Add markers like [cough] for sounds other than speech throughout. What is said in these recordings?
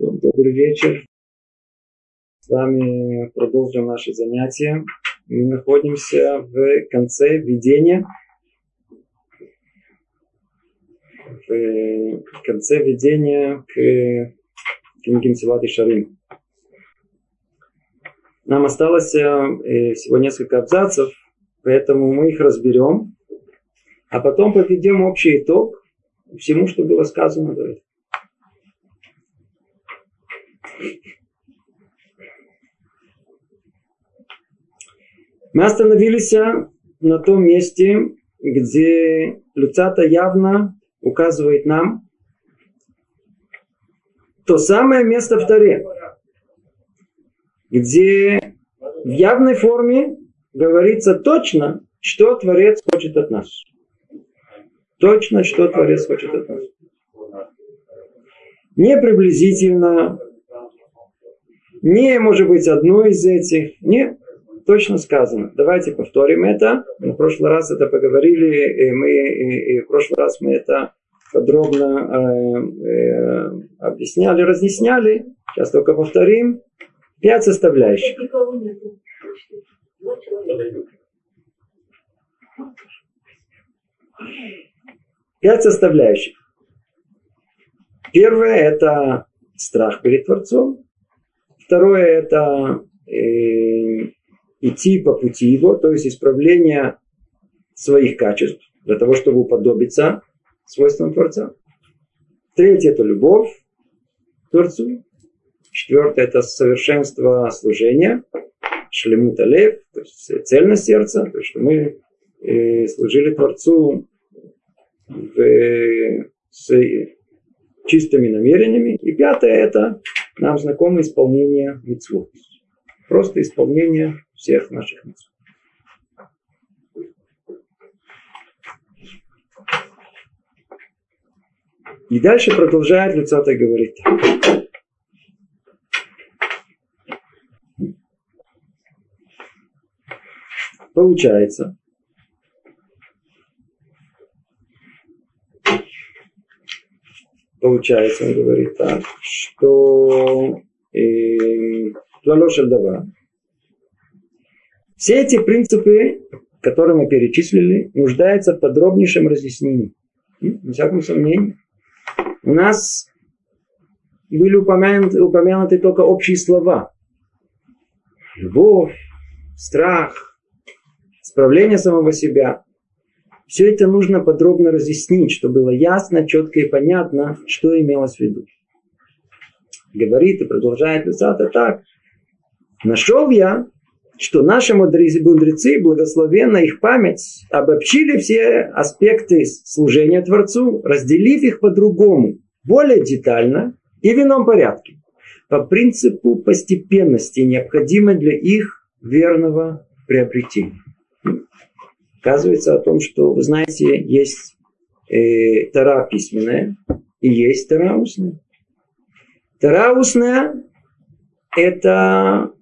Добрый вечер. С вами продолжим наше занятие. Мы находимся в конце введения. В конце введения к книге Мсилат и Шарим. Нам осталось э, всего несколько абзацев, поэтому мы их разберем, а потом подведем общий итог всему, что было сказано до этого. Мы остановились на том месте, где Люцата явно указывает нам то самое место в Таре, где в явной форме говорится точно, что Творец хочет от нас. Точно, что Творец хочет от нас. Не приблизительно, не, может быть, одно из этих. Нет, точно сказано. Давайте повторим это. В прошлый раз это поговорили, и мы и, и в прошлый раз мы это подробно э, э, объясняли, разъясняли. Сейчас только повторим. Пять составляющих. Пять составляющих. Первое – это страх перед Творцом. Второе – это э, идти по пути его, то есть исправление своих качеств, для того, чтобы уподобиться свойствам Творца. Третье – это любовь к Творцу. Четвертое – это совершенство служения, шлемут алев, то есть цельность сердца, то есть что мы э, служили Творцу в, с чистыми намерениями. И пятое – это нам знакомо исполнение митцвот. Просто исполнение всех наших митцвот. И дальше продолжает Люцата говорить. Получается, получается, он говорит так, что э, все эти принципы, которые мы перечислили, нуждаются в подробнейшем разъяснении. Без всяком сомнении. У нас были упомянуты, упомянуты только общие слова. Любовь, страх, справление самого себя. Все это нужно подробно разъяснить, чтобы было ясно, четко и понятно, что имелось в виду. Говорит и продолжает писать так. Нашел я, что наши мудрецы, благословенно их память, обобщили все аспекты служения Творцу, разделив их по-другому, более детально и в ином порядке, по принципу постепенности, необходимой для их верного приобретения. Оказывается о том, что, вы знаете, есть э, Тара письменная и есть Тара устная. Тара устная – это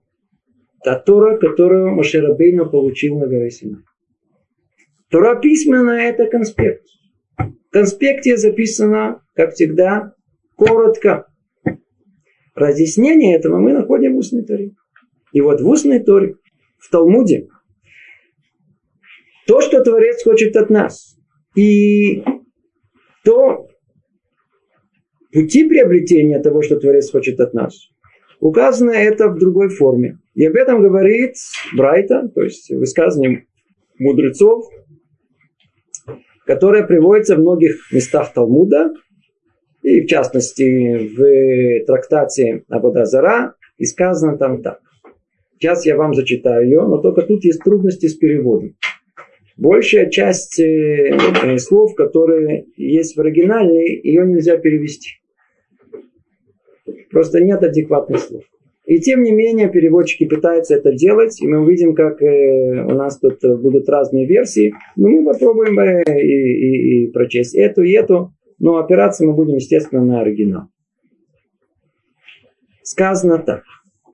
та Тора, которую Маширабейну получил на горе Синай. Тора письменная – это конспект. В конспекте записано, как всегда, коротко. Разъяснение этого мы находим в устной Торе. И вот в устной Торе, в Талмуде, то, что Творец хочет от нас, и то пути приобретения того, что Творец хочет от нас, указано это в другой форме. И об этом говорит Брайта, то есть высказывание мудрецов, которое приводится в многих местах Талмуда, и в частности в трактате Абуда Зара, и сказано там так. Сейчас я вам зачитаю ее, но только тут есть трудности с переводом. Большая часть э, э, слов, которые есть в оригинале, ее нельзя перевести. Просто нет адекватных слов. И тем не менее переводчики пытаются это делать, и мы увидим, как э, у нас тут будут разные версии. Но мы попробуем э, и, и, и прочесть эту и эту, но опираться мы будем, естественно, на оригинал. Сказано так.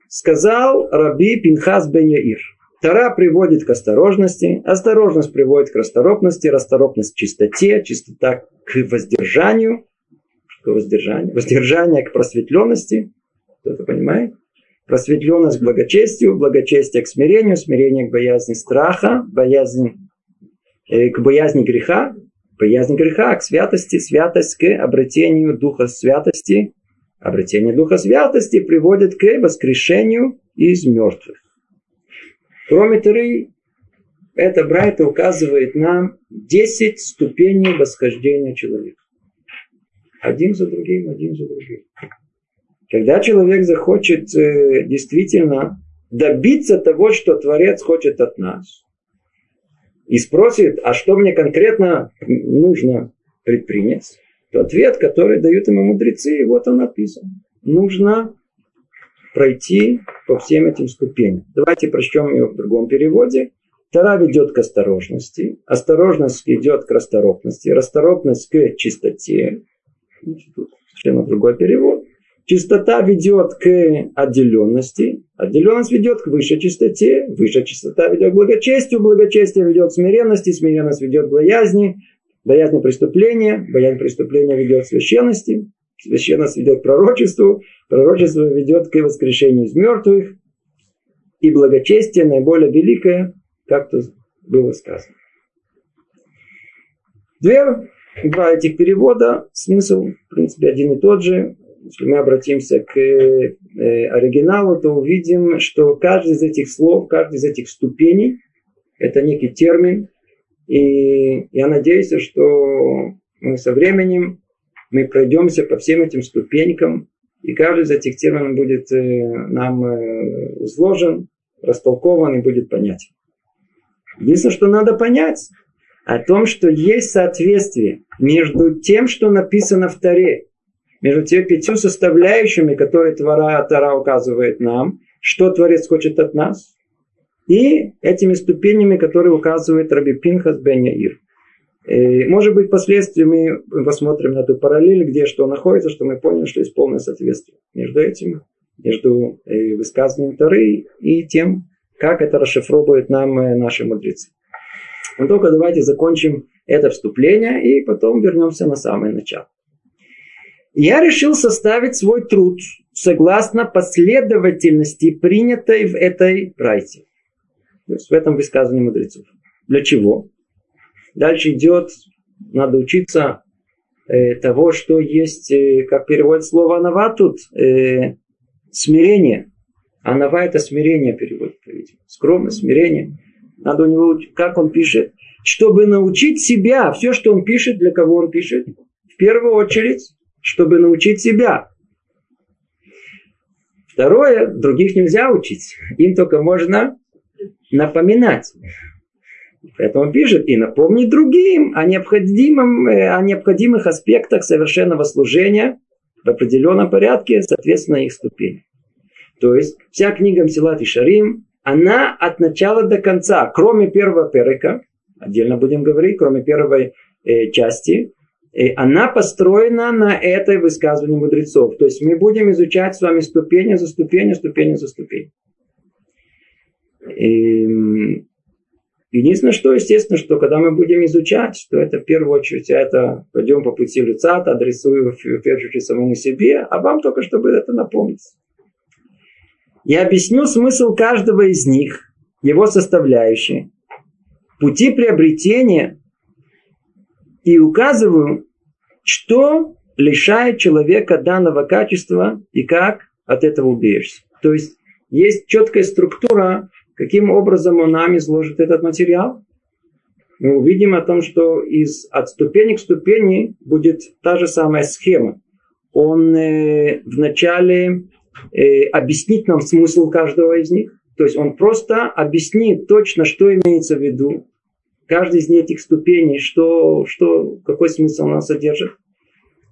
Сказал Раби Пинхас бен Яир. Тара приводит к осторожности, осторожность приводит к расторопности, расторопность к чистоте, чистота к воздержанию, Такое воздержание. Воздержание к просветленности. Кто-то понимает? Просветленность к благочестию, благочестие к смирению, смирение к боязни страха, боязнь, э, к боязни греха, боязнь греха к святости, святость к обретению духа святости, обретение духа святости приводит к воскрешению из мертвых. Кроме Торы, эта Брайта указывает нам 10 ступеней восхождения человека. Один за другим, один за другим. Когда человек захочет э, действительно добиться того, что Творец хочет от нас, и спросит, а что мне конкретно нужно предпринять, то ответ, который дают ему мудрецы, вот он написан. Нужно пройти по всем этим ступеням. Давайте прочтем ее в другом переводе. Тара ведет к осторожности, осторожность ведет к расторопности, расторопность к чистоте. Тут совершенно другой перевод. Чистота ведет к отделенности, отделенность ведет к высшей чистоте, высшая чистота ведет к благочестию, благочестие ведет к смиренности, смиренность ведет к боязни, боязнь преступления, боязнь преступления ведет к священности, священность ведет к пророчеству, пророчество ведет к воскрешению из мертвых, и благочестие наиболее великое, как то было сказано. Две, два этих перевода, смысл, в принципе, один и тот же. Если мы обратимся к э, оригиналу, то увидим, что каждый из этих слов, каждый из этих ступеней, это некий термин. И я надеюсь, что мы со временем мы пройдемся по всем этим ступенькам, и каждый из этих терминов будет э, нам э, изложен, растолкован и будет понятен. Единственное, что надо понять, о том, что есть соответствие между тем, что написано в Таре, между теми пятью составляющими, которые Твара Тара указывает нам, что Творец хочет от нас, и этими ступенями, которые указывает Раби Пинхас бен Яир. И, может быть, впоследствии мы посмотрим на эту параллель, где что находится, что мы поняли, что есть полное соответствие между этим, между э, высказыванием Тары и тем, как это расшифровывают нам э, наши мудрецы. Но только давайте закончим это вступление и потом вернемся на самое начало. Я решил составить свой труд согласно последовательности, принятой в этой райте. То есть в этом высказывании мудрецов. Для чего? Дальше идет, надо учиться э, того, что есть, э, как переводит слово «анава» тут, э, смирение. Анава – это смирение переводит, видимо. Скромность, смирение. Надо у него, как он пишет, чтобы научить себя, все, что он пишет, для кого он пишет, в первую очередь, чтобы научить себя. Второе, других нельзя учить. Им только можно напоминать. Поэтому он пишет и напомнить другим о, необходимом, э, о необходимых аспектах совершенного служения в определенном порядке, соответственно, их ступени. То есть вся книга Мсилат и Шарим, она от начала до конца, кроме первого перека, отдельно будем говорить, кроме первой э, части, э, она построена на этой высказывании мудрецов. То есть мы будем изучать с вами ступени за ступенью, ступени за ступенью. И Единственное, что, естественно, что когда мы будем изучать, то это в первую очередь это пойдем по пути лица, адресую в первую очередь самому себе, а вам только чтобы это напомнить. Я объясню смысл каждого из них, его составляющие, пути приобретения и указываю, что лишает человека данного качества и как от этого убежишься. То есть есть четкая структура Каким образом он нам изложит этот материал? Мы увидим о том, что из, от ступени к ступени будет та же самая схема. Он э, вначале э, объяснит нам смысл каждого из них. То есть он просто объяснит точно, что имеется в виду. Каждый из этих ступеней, что, что, какой смысл она содержит.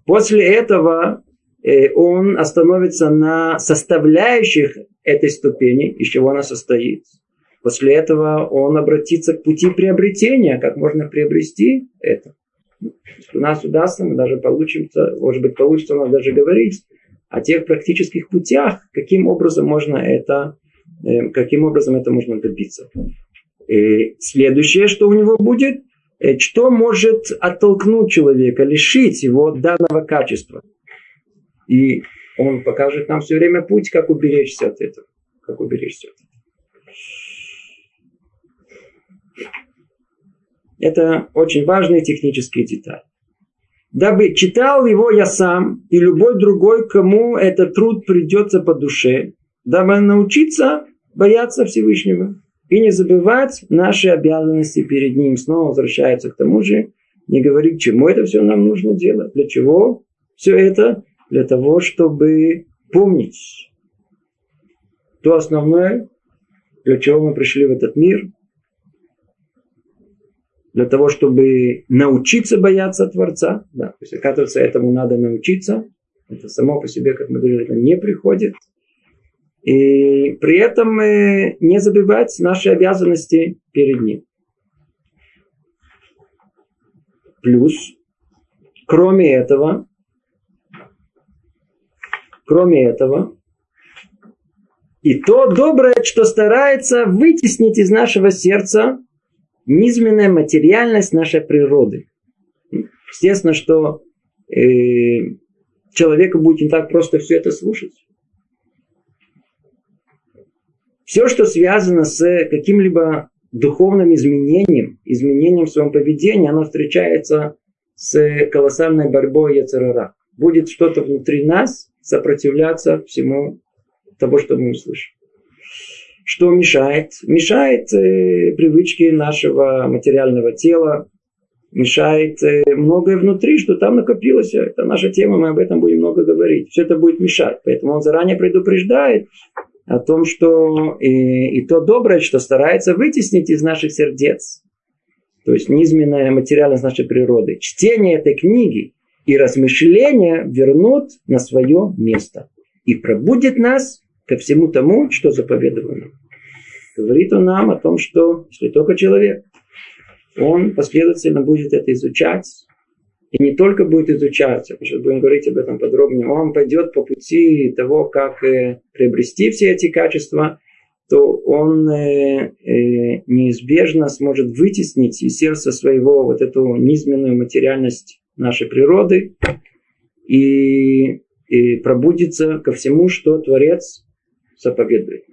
После этого э, он остановится на составляющих этой ступени, из чего она состоит. После этого он обратится к пути приобретения, как можно приобрести это. Если у нас удастся, мы даже получится, может быть, получится у нас даже говорить о тех практических путях, каким образом можно это, э, каким образом это можно добиться. И следующее, что у него будет, э, что может оттолкнуть человека, лишить его данного качества. И он покажет нам все время путь, как уберечься от этого. Как уберечься от этого. Это очень важные технические детали. Дабы читал его я сам и любой другой, кому этот труд придется по душе, дабы научиться бояться Всевышнего и не забывать наши обязанности перед Ним. Снова возвращается к тому же, не говорит, чему это все нам нужно делать, для чего все это, для того, чтобы помнить то основное, для чего мы пришли в этот мир, для того, чтобы научиться бояться Творца. Да, то есть, оказывается, этому надо научиться. Это само по себе, как мы говорили, не приходит. И при этом не забывать наши обязанности перед Ним. Плюс, кроме этого, кроме этого, и то доброе, что старается вытеснить из нашего сердца низменная материальность нашей природы. Естественно, что э, человеку будет не так просто все это слушать. Все, что связано с каким-либо духовным изменением, изменением в своем поведении, оно встречается с колоссальной борьбой Яцерара. Будет что-то внутри нас сопротивляться всему того, что мы услышим. Что мешает? Мешает э, привычки нашего материального тела, мешает э, многое внутри, что там накопилось. Это наша тема, мы об этом будем много говорить. Все это будет мешать. Поэтому он заранее предупреждает о том, что и, и то доброе, что старается вытеснить из наших сердец. То есть низменная материальность нашей природы. Чтение этой книги и размышления вернут на свое место. И пробудет нас ко всему тому, что заповедовано. Говорит он нам о том, что если только человек, он последовательно будет это изучать, и не только будет изучать, мы сейчас будем говорить об этом подробнее, он пойдет по пути того, как э, приобрести все эти качества, то он э, э, неизбежно сможет вытеснить из сердца своего вот эту низменную материальность нашей природы и, и пробудится ко всему, что Творец заповедует.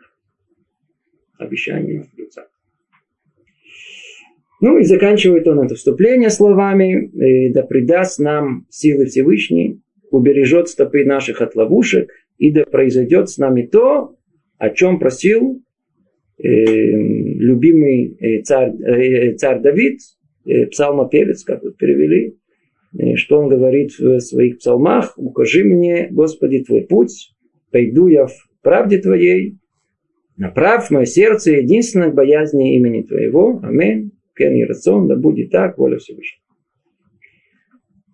Обещание лица. Ну и заканчивает он это вступление словами, да придаст нам силы Всевышний, убережет стопы наших от ловушек, и да произойдет с нами то, о чем просил э, любимый э, царь, э, царь Давид, э, псалмопевец, как вот перевели, э, что он говорит в своих псалмах, «Укажи мне, Господи, Твой путь, пойду я в правде Твоей, направь мое сердце единственно к боязни имени Твоего. Аминь кен и рацион, да будет так, воля Всевышнего.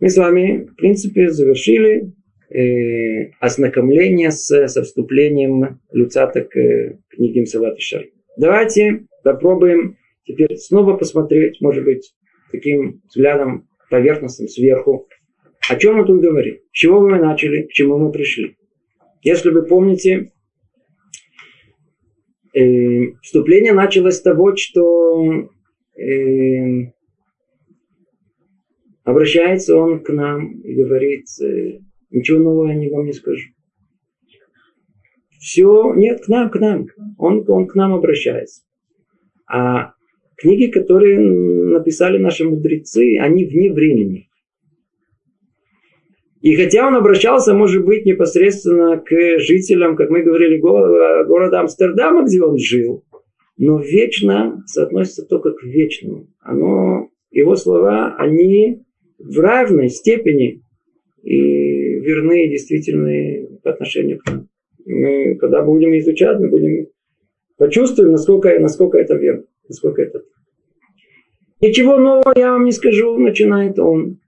Мы с вами, в принципе, завершили э, ознакомление с, со вступлением Люцата к э, книге Мсалат Шар. Давайте попробуем теперь снова посмотреть, может быть, таким взглядом поверхностным сверху, о чем мы тут говорим, с чего мы начали, к чему мы пришли. Если вы помните, э, вступление началось с того, что э, обращается он к нам и говорит, э, ничего нового я вам не скажу. Все, нет, к нам, к нам. Он, он к нам обращается. А книги, которые написали наши мудрецы, они вне времени. И хотя он обращался, может быть, непосредственно к жителям, как мы говорили, города Амстердама, где он жил, но вечно соотносится только к вечному. Оно, его слова, они в равной степени и верны действительно по отношению к нам. Мы, когда будем изучать, мы будем почувствуем, насколько, насколько это верно, насколько это. Ничего нового я вам не скажу, начинает он.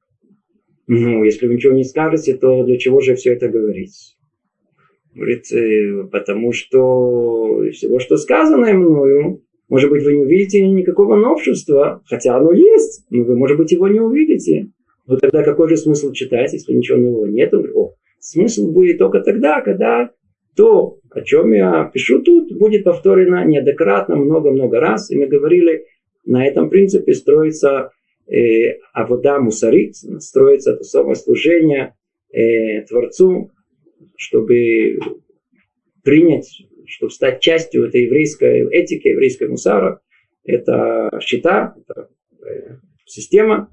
Ну, если вы ничего не скажете, то для чего же все это говорить? Говорит, э, потому что всего, что сказано мною, может быть, вы не увидите никакого новшества, хотя оно есть, но вы, может быть, его не увидите. Но тогда какой же смысл читать, если ничего нового нет? О, смысл будет только тогда, когда то, о чем я пишу тут, будет повторено неоднократно, много-много раз. И мы говорили, на этом принципе строится э, авода мусарит, строится то самое служение э, Творцу, чтобы принять, чтобы стать частью этой еврейской этики, еврейской мусара. Это счета, это э, система,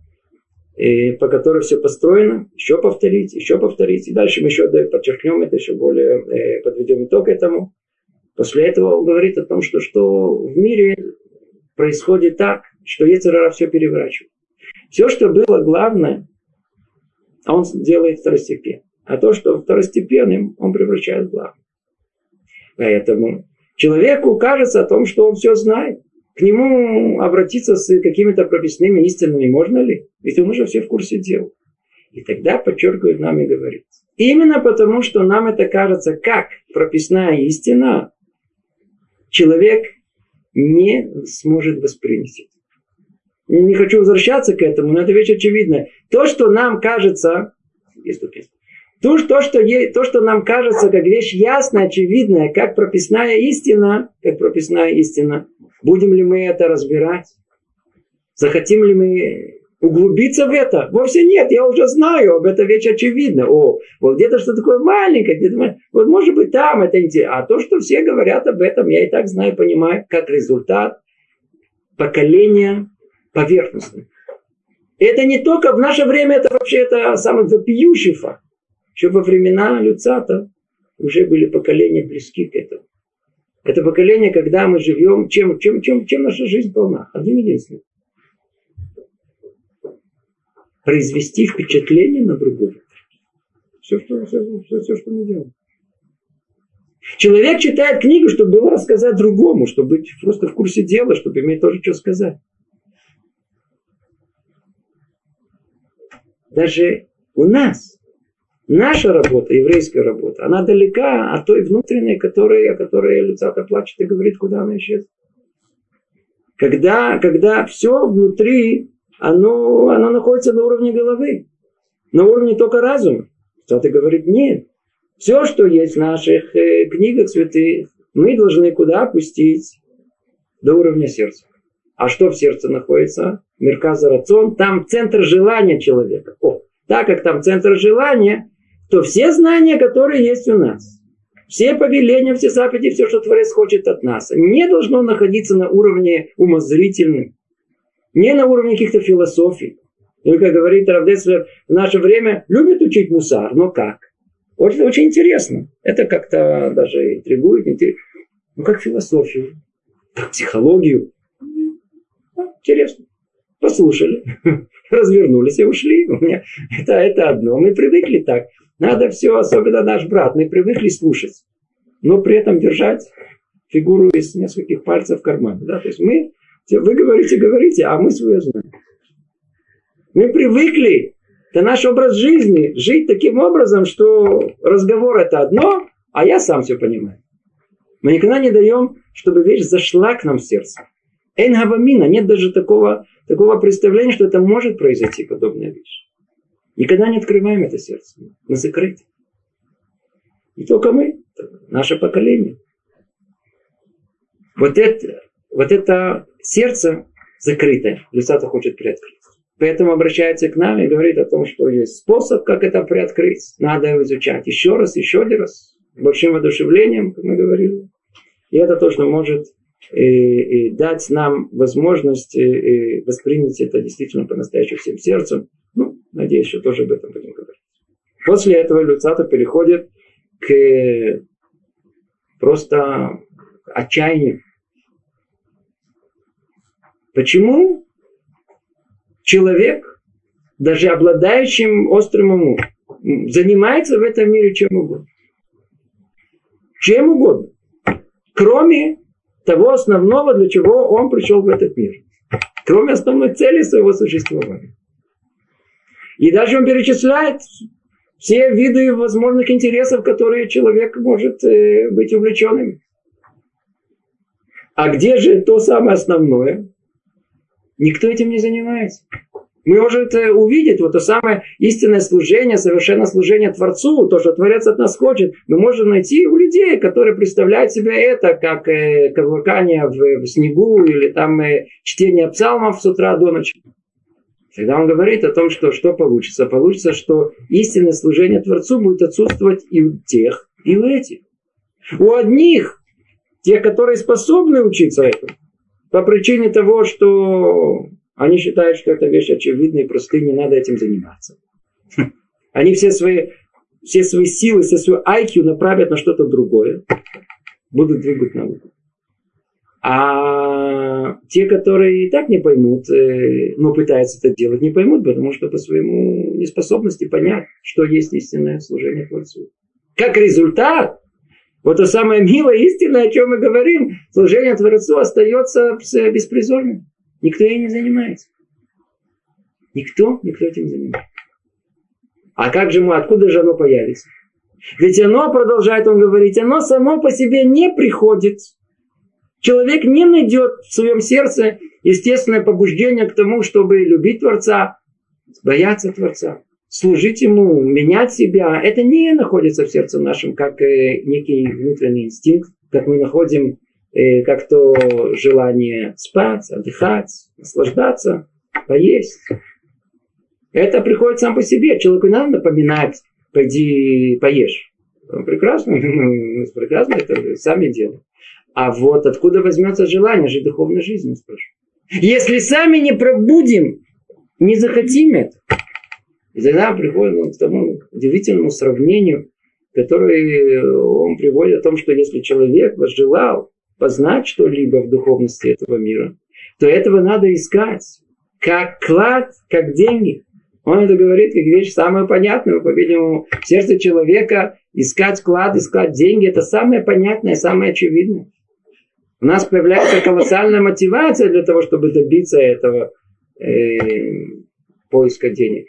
и по которой все построено. Еще повторить, еще повторить. И дальше мы еще подчеркнем это, еще более э, подведем итог этому. После этого он говорит о том, что, что в мире происходит так, что Ецерара все переворачивает. Все, что было главное, он делает второстепенно. А то, что второстепенным, он превращает в главное. Поэтому человеку кажется о том, что он все знает. К нему обратиться с какими-то прописными истинами можно ли? Ведь он уже все в курсе дел. И тогда подчеркивает нам и говорит. Именно потому, что нам это кажется как прописная истина, человек не сможет воспринять. Не хочу возвращаться к этому, но это вещь очевидная. То, что нам кажется, то, то, что, то, что нам кажется как вещь ясная, очевидная, как прописная истина, как прописная истина, будем ли мы это разбирать? Захотим ли мы углубиться в это? Вовсе нет, я уже знаю, об этом вещь очевидна. О, вот где-то что такое маленькое, где-то, вот может быть там это интересно. А то, что все говорят об этом, я и так знаю, понимаю, как результат поколения поверхностным. Это не только в наше время, это вообще это самый вопиющий факт. Еще во времена Люцата уже были поколения близки к этому. Это поколение, когда мы живем, чем, чем, чем, чем наша жизнь полна. Один единственный. Произвести впечатление на другого. Все, что, все, все, все, что мы делаем. Человек читает книгу, чтобы было рассказать другому, чтобы быть просто в курсе дела, чтобы иметь тоже что сказать. Даже у нас, наша работа, еврейская работа, она далека от той внутренней, которой, о которой Люцата плачет и говорит, куда она исчезла. Когда, когда все внутри, оно, оно находится на уровне головы, на уровне только разума. Кто-то говорит, нет. Все, что есть в наших э, книгах святых, мы должны куда опустить? До уровня сердца. А что в сердце находится? Мерказа рацион. Там центр желания человека. О, так как там центр желания, то все знания, которые есть у нас, все повеления, все заповеди, все, что Творец хочет от нас, не должно находиться на уровне умозрительным, не на уровне каких-то философий. Ну, как говорит Равдеслер, в наше время любят учить мусар, но как? Очень, очень интересно. Это как-то даже интригует. Интересно. Ну, как философию, как психологию. Интересно. Послушали, [laughs] развернулись и ушли. У меня это, это одно. Мы привыкли так. Надо все, особенно наш брат, мы привыкли слушать. Но при этом держать фигуру из нескольких пальцев в кармане. Да? То есть мы, вы говорите, говорите, а мы свое знаем. Мы привыкли, это наш образ жизни, жить таким образом, что разговор это одно, а я сам все понимаю. Мы никогда не даем, чтобы вещь зашла к нам в сердце. Энгавамина, нет даже такого, такого представления, что это может произойти, подобная вещь. Никогда не открываем это сердце. Мы закрыты. И только мы, наше поколение. Вот это, вот это сердце закрытое, Люцата хочет приоткрыть. Поэтому обращается к нам и говорит о том, что есть способ, как это приоткрыть. Надо его изучать еще раз, еще один раз, большим воодушевлением, как мы говорили. И это то, что может дать нам возможность и, воспринять это действительно по-настоящему всем сердцем. Ну, надеюсь, что тоже об этом будем говорить. После этого Люцата переходит к просто отчаянию. Почему человек, даже обладающим острым умом, занимается в этом мире чем угодно? Чем угодно. Кроме того основного, для чего он пришел в этот мир. Кроме основной цели своего существования. И даже он перечисляет все виды возможных интересов, которые человек может э, быть увлеченным. А где же то самое основное? Никто этим не занимается мы можем увидеть вот то самое истинное служение, совершенно служение Творцу, то, что Творец от нас хочет, мы можем найти у людей, которые представляют себе это как э, каблукание в, в снегу или там э, чтение псалмов с утра до ночи. Тогда он говорит о том, что что получится. Получится, что истинное служение Творцу будет отсутствовать и у тех, и у этих. У одних, тех, которые способны учиться этому, по причине того, что они считают, что это вещь очевидная и простая, не надо этим заниматься. [laughs] Они все свои, все свои силы, все свою IQ направят на что-то другое. Будут двигать науку. А те, которые и так не поймут, э, но пытаются это делать, не поймут, потому что по своему неспособности понять, что есть истинное служение Творцу. Как результат, вот то самое милое истинное, о чем мы говорим, служение Творцу остается беспризорным. Никто ей не занимается. Никто, никто этим не занимается. А как же мы, откуда же оно появится? Ведь оно, продолжает он говорить, оно само по себе не приходит. Человек не найдет в своем сердце естественное побуждение к тому, чтобы любить Творца, бояться Творца, служить Ему, менять себя. Это не находится в сердце нашем, как э, некий внутренний инстинкт, как мы находим как то желание спать, отдыхать, наслаждаться, поесть. Это приходит сам по себе. Человеку не надо напоминать, пойди поешь. Прекрасно, [laughs] прекрасно это сами делают. А вот откуда возьмется желание жить духовной жизнью, спрашиваю. Если сами не пробудим, не захотим это. И тогда приходит он к тому удивительному сравнению, которое он приводит о том, что если человек возжелал познать что-либо в духовности этого мира, то этого надо искать как клад, как деньги. Он это говорит как вещь самую понятную, по-видимому, в сердце человека искать клад, искать деньги, это самое понятное, самое очевидное. У нас появляется колоссальная мотивация для того, чтобы добиться этого э, поиска денег.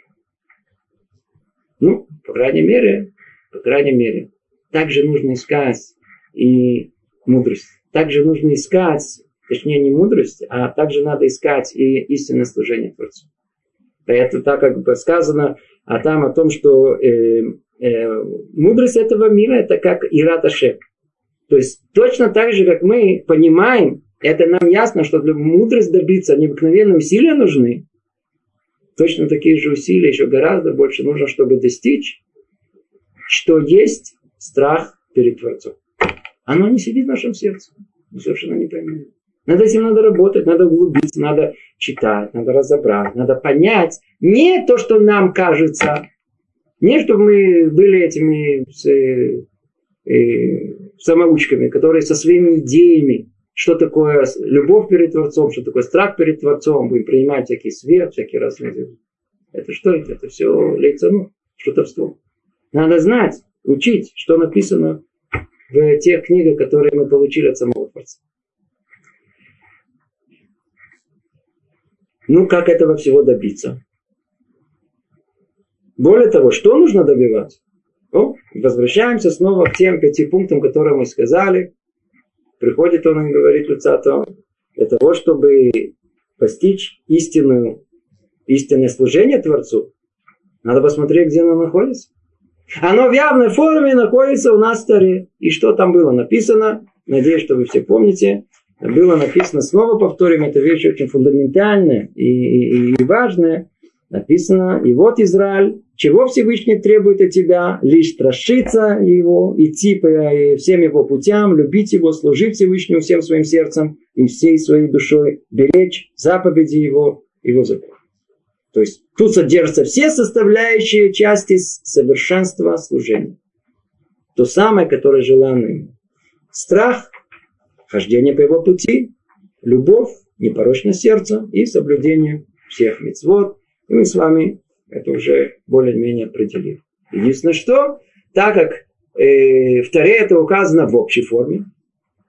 Ну, по крайней мере, по крайней мере, также нужно искать и мудрость. Также нужно искать, точнее не мудрость, а также надо искать и истинное служение Творцу. Это так как бы сказано, а там о том, что э, э, мудрость этого мира это как Ираташе. То есть точно так же, как мы понимаем, это нам ясно, что для мудрости добиться необыкновенные усилия нужны. Точно такие же усилия, еще гораздо больше нужно, чтобы достичь, что есть страх перед Творцом. Оно не сидит в нашем сердце. Мы совершенно не понимаем. Над этим надо работать, надо углубиться, надо читать, надо разобрать, надо понять не то, что нам кажется, не чтобы мы были этими э, э, самоучками, которые со своими идеями, что такое любовь перед Творцом, что такое страх перед Творцом, будем принимать всякий свет, всякие разные. Это что это? Это все лейцану, шутовство. Надо знать, учить, что написано в тех книгах, которые мы получили от самого Творца. Ну, как этого всего добиться? Более того, что нужно добивать? Ну, возвращаемся снова к тем пяти пунктам, которые мы сказали. Приходит он и говорит Люцато, для того, чтобы постичь истинную, истинное служение Творцу, надо посмотреть, где оно находится. Оно в явной форме находится у нас в Таре. И что там было написано? Надеюсь, что вы все помните было написано, снова повторим, это вещь очень фундаментальная и, и, и важная. Написано, и вот Израиль, чего Всевышний требует от тебя? Лишь страшиться его, идти по всем его путям, любить его, служить Всевышнему всем своим сердцем и всей своей душой, беречь заповеди его, его закон. То есть тут содержатся все составляющие части совершенства служения. То самое, которое желанно Страх, хождение по его пути, любовь, непорочность сердца и соблюдение всех мецвод. И мы с вами это уже более-менее определили. Единственное, что, так как э, в Таре это указано в общей форме,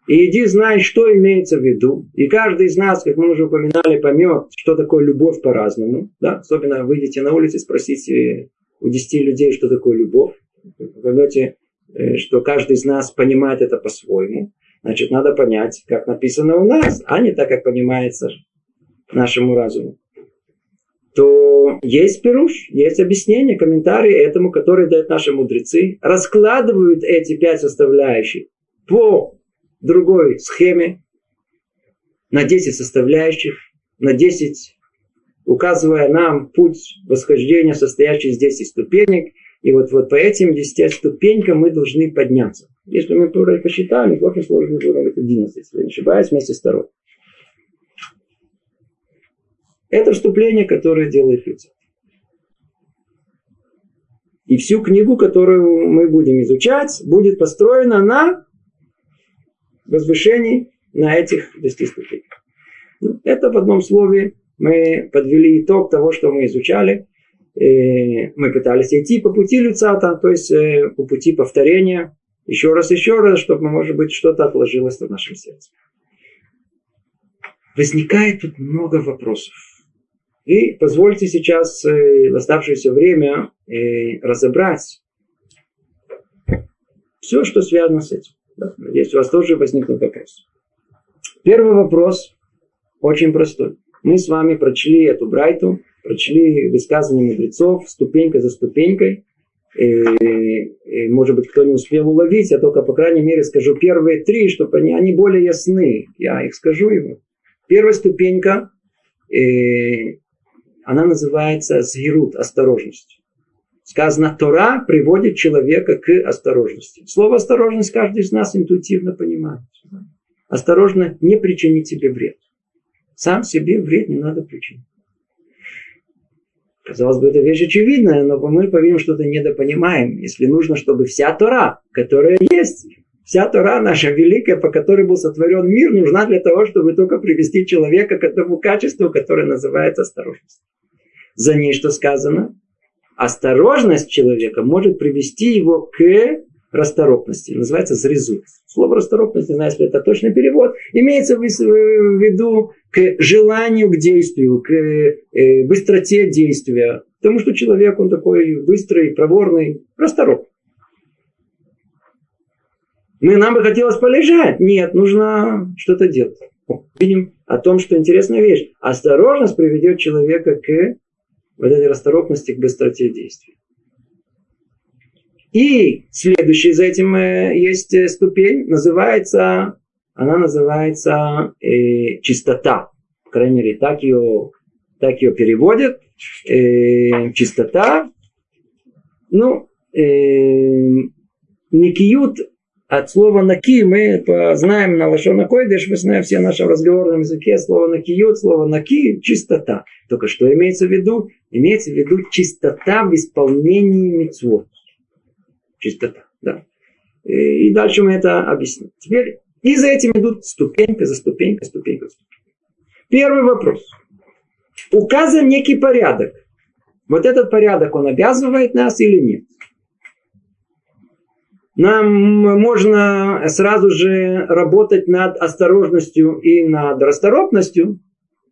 и иди знай, что имеется в виду. И каждый из нас, как мы уже упоминали, поймет, что такое любовь по-разному. Да? Особенно выйдете на улицу и спросите у 10 людей, что такое любовь. Вы поймете, э, что каждый из нас понимает это по-своему. Значит, надо понять, как написано у нас, а не так, как понимается нашему разуму. То есть пируш, есть объяснение, комментарии этому, которые дают наши мудрецы, раскладывают эти пять составляющих по другой схеме на 10 составляющих, на 10 указывая нам путь восхождения, состоящий из 10 ступенек. И вот, вот по этим 10 ступенькам мы должны подняться. Если мы посчитали, в общем сложный уровень 11, если не ошибаюсь, вместе с второй. Это вступление, которое делает Люцифер. И всю книгу, которую мы будем изучать, будет построена на возвышении на этих 10 ступеньках. Ну, это в одном слове мы подвели итог того, что мы изучали. И мы пытались идти по пути Люцата, то есть э, по пути повторения, еще раз, еще раз, чтобы, может быть, что-то отложилось в нашем сердце. Возникает тут много вопросов. И позвольте сейчас э, в оставшееся время э, разобрать все, что связано с этим. Надеюсь, у вас тоже возникнут вопросы. Первый вопрос очень простой. Мы с вами прочли эту Брайту, прочли высказывания мудрецов ступенька за ступенькой. И, и, может быть, кто не успел уловить, я только, по крайней мере, скажу первые три, чтобы они, они более ясны. Я их скажу ему. Первая ступенька и, она называется згирут, осторожность. Сказано, Тора приводит человека к осторожности. Слово осторожность каждый из нас интуитивно понимает. Осторожно не причинить себе вред. Сам себе вред не надо причинить. Казалось бы, это вещь очевидная, но мы, по-видимому, что-то недопонимаем. Если нужно, чтобы вся Тора, которая есть, вся Тора наша великая, по которой был сотворен мир, нужна для того, чтобы только привести человека к этому качеству, которое называется осторожность за ней что сказано? Осторожность человека может привести его к расторопности. Называется зрезут. Слово расторопность, не знаю, если это точный перевод, имеется в виду к желанию к действию, к э, быстроте действия. Потому что человек, он такой быстрый, проворный, расторопный. Мы, нам бы хотелось полежать. Нет, нужно что-то делать. Видим о том, что интересная вещь. Осторожность приведет человека к вот этой расторопности к быстроте действий. И следующий за этим э, есть э, ступень, называется, она называется э, чистота. По крайней мере, так ее, так ее переводят. Э, чистота. Ну, э, никиют от слова наки мы знаем на лошона койдыш, мы знаем все в нашем разговорном языке слово накиют, слово наки – чистота. Только что имеется в виду? Имеется в виду чистота в исполнении митцвот. Чистота, да. И дальше мы это объясним. Теперь и за этим идут ступенька за ступенькой, ступенька за ступенькой. Первый вопрос. Указан некий порядок. Вот этот порядок, он обязывает нас или нет? Нам можно сразу же работать над осторожностью и над расторопностью,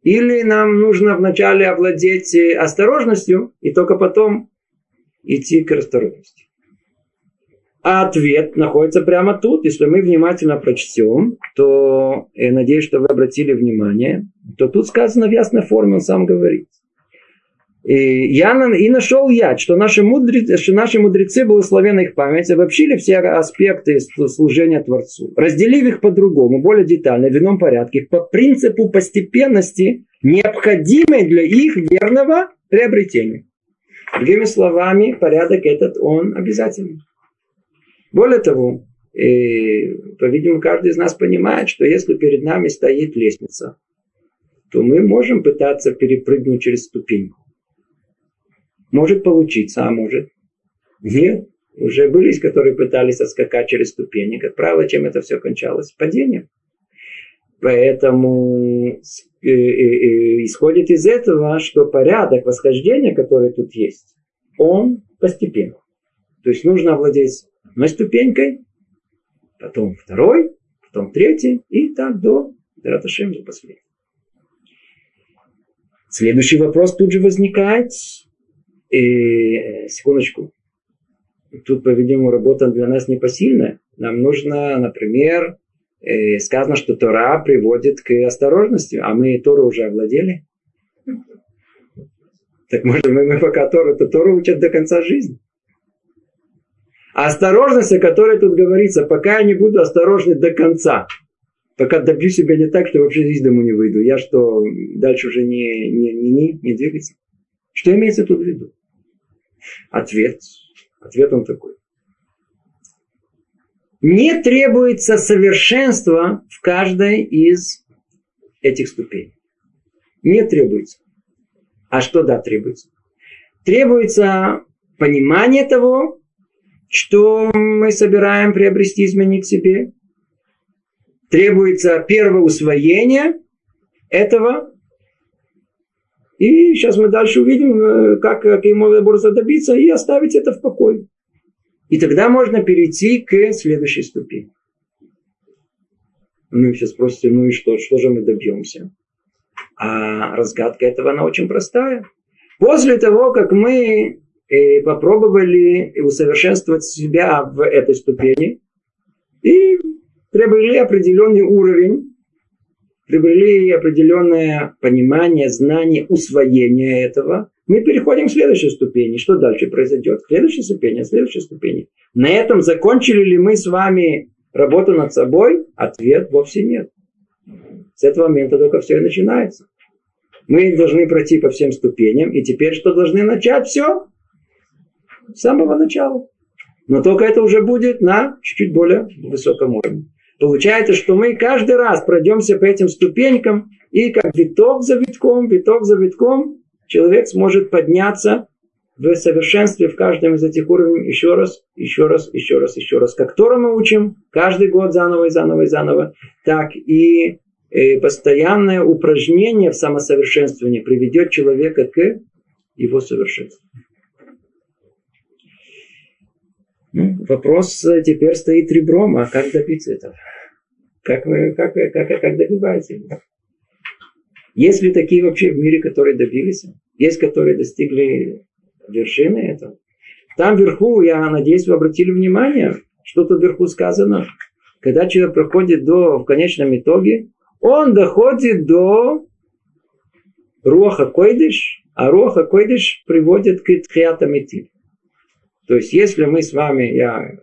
или нам нужно вначале овладеть осторожностью и только потом идти к расторопности. А ответ находится прямо тут. Если мы внимательно прочтем, то, я надеюсь, что вы обратили внимание, то тут сказано в ясной форме, он сам говорит. И, я, и нашел я, что наши, мудрецы, что наши мудрецы, благословенна их память, обобщили все аспекты служения Творцу, разделив их по-другому, более детально, в ином порядке, по принципу постепенности, необходимой для их верного приобретения. Другими словами, порядок этот, он обязательный. Более того, и, по-видимому, каждый из нас понимает, что если перед нами стоит лестница, то мы можем пытаться перепрыгнуть через ступеньку. Может получиться, а может нет. Уже были, которые пытались отскакать через ступени. Как правило, чем это все кончалось? Падением. Поэтому э, э, э, исходит из этого, что порядок восхождения, который тут есть, он постепенно. То есть нужно овладеть одной ступенькой, потом второй, потом третий, и так до Драташем до последнего. Следующий вопрос тут же возникает. И, секундочку. Тут, по-видимому, работа для нас непосильная. Нам нужно, например, э, сказано, что Тора приводит к осторожности, а мы Тору уже овладели. Так может мы, мы пока Тору, то Тору учат до конца жизни. А осторожность, о которой тут говорится, пока я не буду осторожный до конца, Пока добью себя не так, что вообще из дому не выйду. Я что, дальше уже не, не, не, не, не двигаться? Что имеется тут в виду? Ответ. Ответ он такой. Не требуется совершенство в каждой из этих ступеней. Не требуется. А что да требуется? Требуется понимание того, что мы собираем приобрести, изменить себе. Требуется первое усвоение этого. И сейчас мы дальше увидим, э, как, как ему можно добиться и оставить это в покое. И тогда можно перейти к следующей ступени. Ну, сейчас спросите, ну и что, что же мы добьемся? А разгадка этого, она очень простая. После того, как мы э, попробовали усовершенствовать себя в этой ступени и приобрели определенный уровень, приобрели определенное понимание, знание, усвоение этого, мы переходим к следующей ступени. Что дальше произойдет? Следующая ступень, следующая ступень. На этом закончили ли мы с вами работу над собой? Ответ вовсе нет. С этого момента только все и начинается. Мы должны пройти по всем ступеням, и теперь что должны начать? Все с самого начала. Но только это уже будет на чуть-чуть более высоком уровне. Получается, что мы каждый раз пройдемся по этим ступенькам, и как виток за витком, виток за витком, человек сможет подняться в совершенстве в каждом из этих уровней еще раз, еще раз, еще раз, еще раз. Как Тору мы учим каждый год заново и заново и заново, так и э, постоянное упражнение в самосовершенствовании приведет человека к его совершенству. Ну, вопрос теперь стоит ребром, а как добиться этого? Как, вы, как, как, как добиваетесь этого? Есть ли такие вообще в мире, которые добились? Есть, которые достигли вершины этого? Там вверху, я надеюсь, вы обратили внимание, что-то вверху сказано. Когда человек проходит до, в конечном итоге, он доходит до Руаха Койдыш, а Руаха Койдыш приводит к Тхиатамити. То есть, если мы с вами, я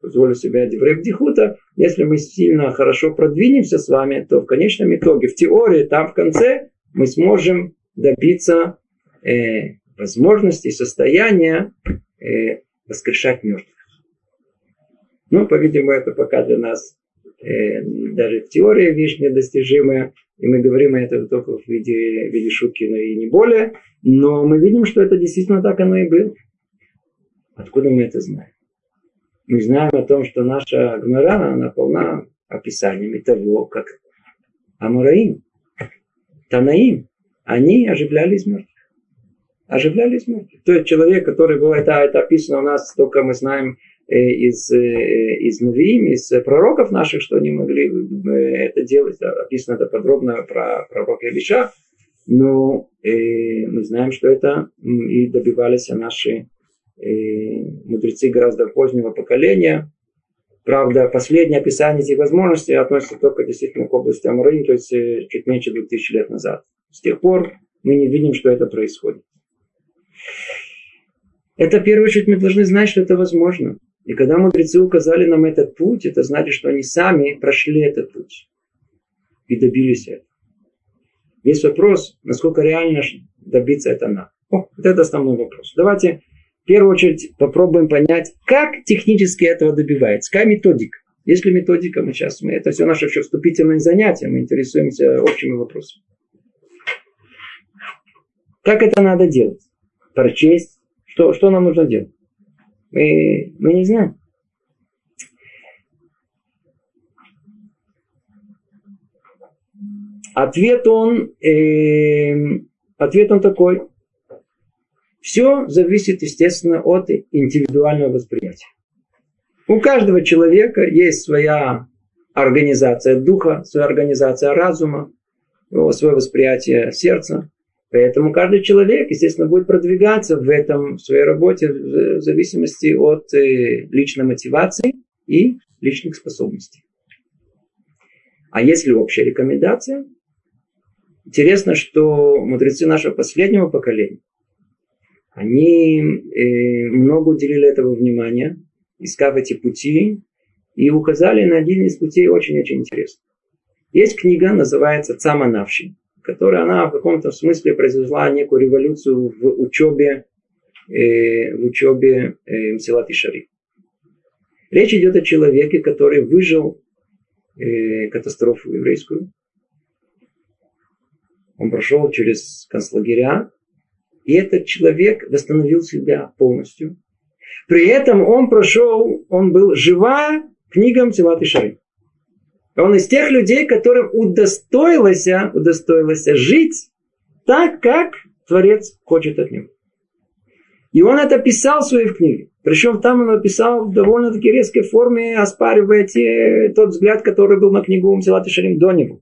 позволю себе Бдихута, если мы сильно хорошо продвинемся с вами, то в конечном итоге, в теории, там в конце, мы сможем добиться э, возможности, состояния э, воскрешать мертвых. Ну, по-видимому, это пока для нас э, даже в теории вещь недостижимая, и мы говорим это только в виде, в виде шутки, но и не более. Но мы видим, что это действительно так оно и было. Откуда мы это знаем? Мы знаем о том, что наша Гмара, она полна описаниями того, как Амураим, Танаим, они оживлялись мертвых. Оживлялись мертвых. То есть человек, который был, это, это описано у нас, только мы знаем э, из, э, из Навиим, из пророков наших, что они могли э, это делать. Описано это подробно про пророка Илиша. Но э, мы знаем, что это и добивались наши мудрецы гораздо позднего поколения. Правда, последнее описание этих возможностей относится только действительно к области Амураим, то есть э, чуть меньше 2000 лет назад. С тех пор мы не видим, что это происходит. Это, в первую очередь, мы должны знать, что это возможно. И когда мудрецы указали нам этот путь, это значит, что они сами прошли этот путь и добились этого. Есть вопрос, насколько реально добиться это нам. О, вот это основной вопрос. Давайте первую очередь попробуем понять, как технически этого добивается, какая методика. Есть ли методика, мы сейчас, мы, это все наши еще вступительные занятия, мы интересуемся общими вопросами. Как это надо делать? Прочесть? Что, что нам нужно делать? Мы, мы не знаем. Ответ он, э, ответ он такой. Все зависит, естественно, от индивидуального восприятия. У каждого человека есть своя организация духа, своя организация разума, свое восприятие сердца. Поэтому каждый человек, естественно, будет продвигаться в этом, в своей работе в зависимости от э, личной мотивации и личных способностей. А если общая рекомендация? Интересно, что мудрецы нашего последнего поколения, они э, много уделили этого внимания, искав эти пути и указали на один из путей очень-очень интересный. Есть книга, называется «Цама Навши», которая она в каком-то смысле произвела некую революцию в учебе, э, в учебе э, Мсилат и Шари. Речь идет о человеке, который выжил э, катастрофу еврейскую. Он прошел через концлагеря, и этот человек восстановил себя полностью. При этом он прошел, он был жива книгам Силат и Шари. Он из тех людей, которым удостоилось, удостоилось жить так, как Творец хочет от него. И он это писал в своей книге. Причем там он написал в довольно-таки резкой форме, оспаривая те, тот взгляд, который был на книгу Умсилат и Шарим до него.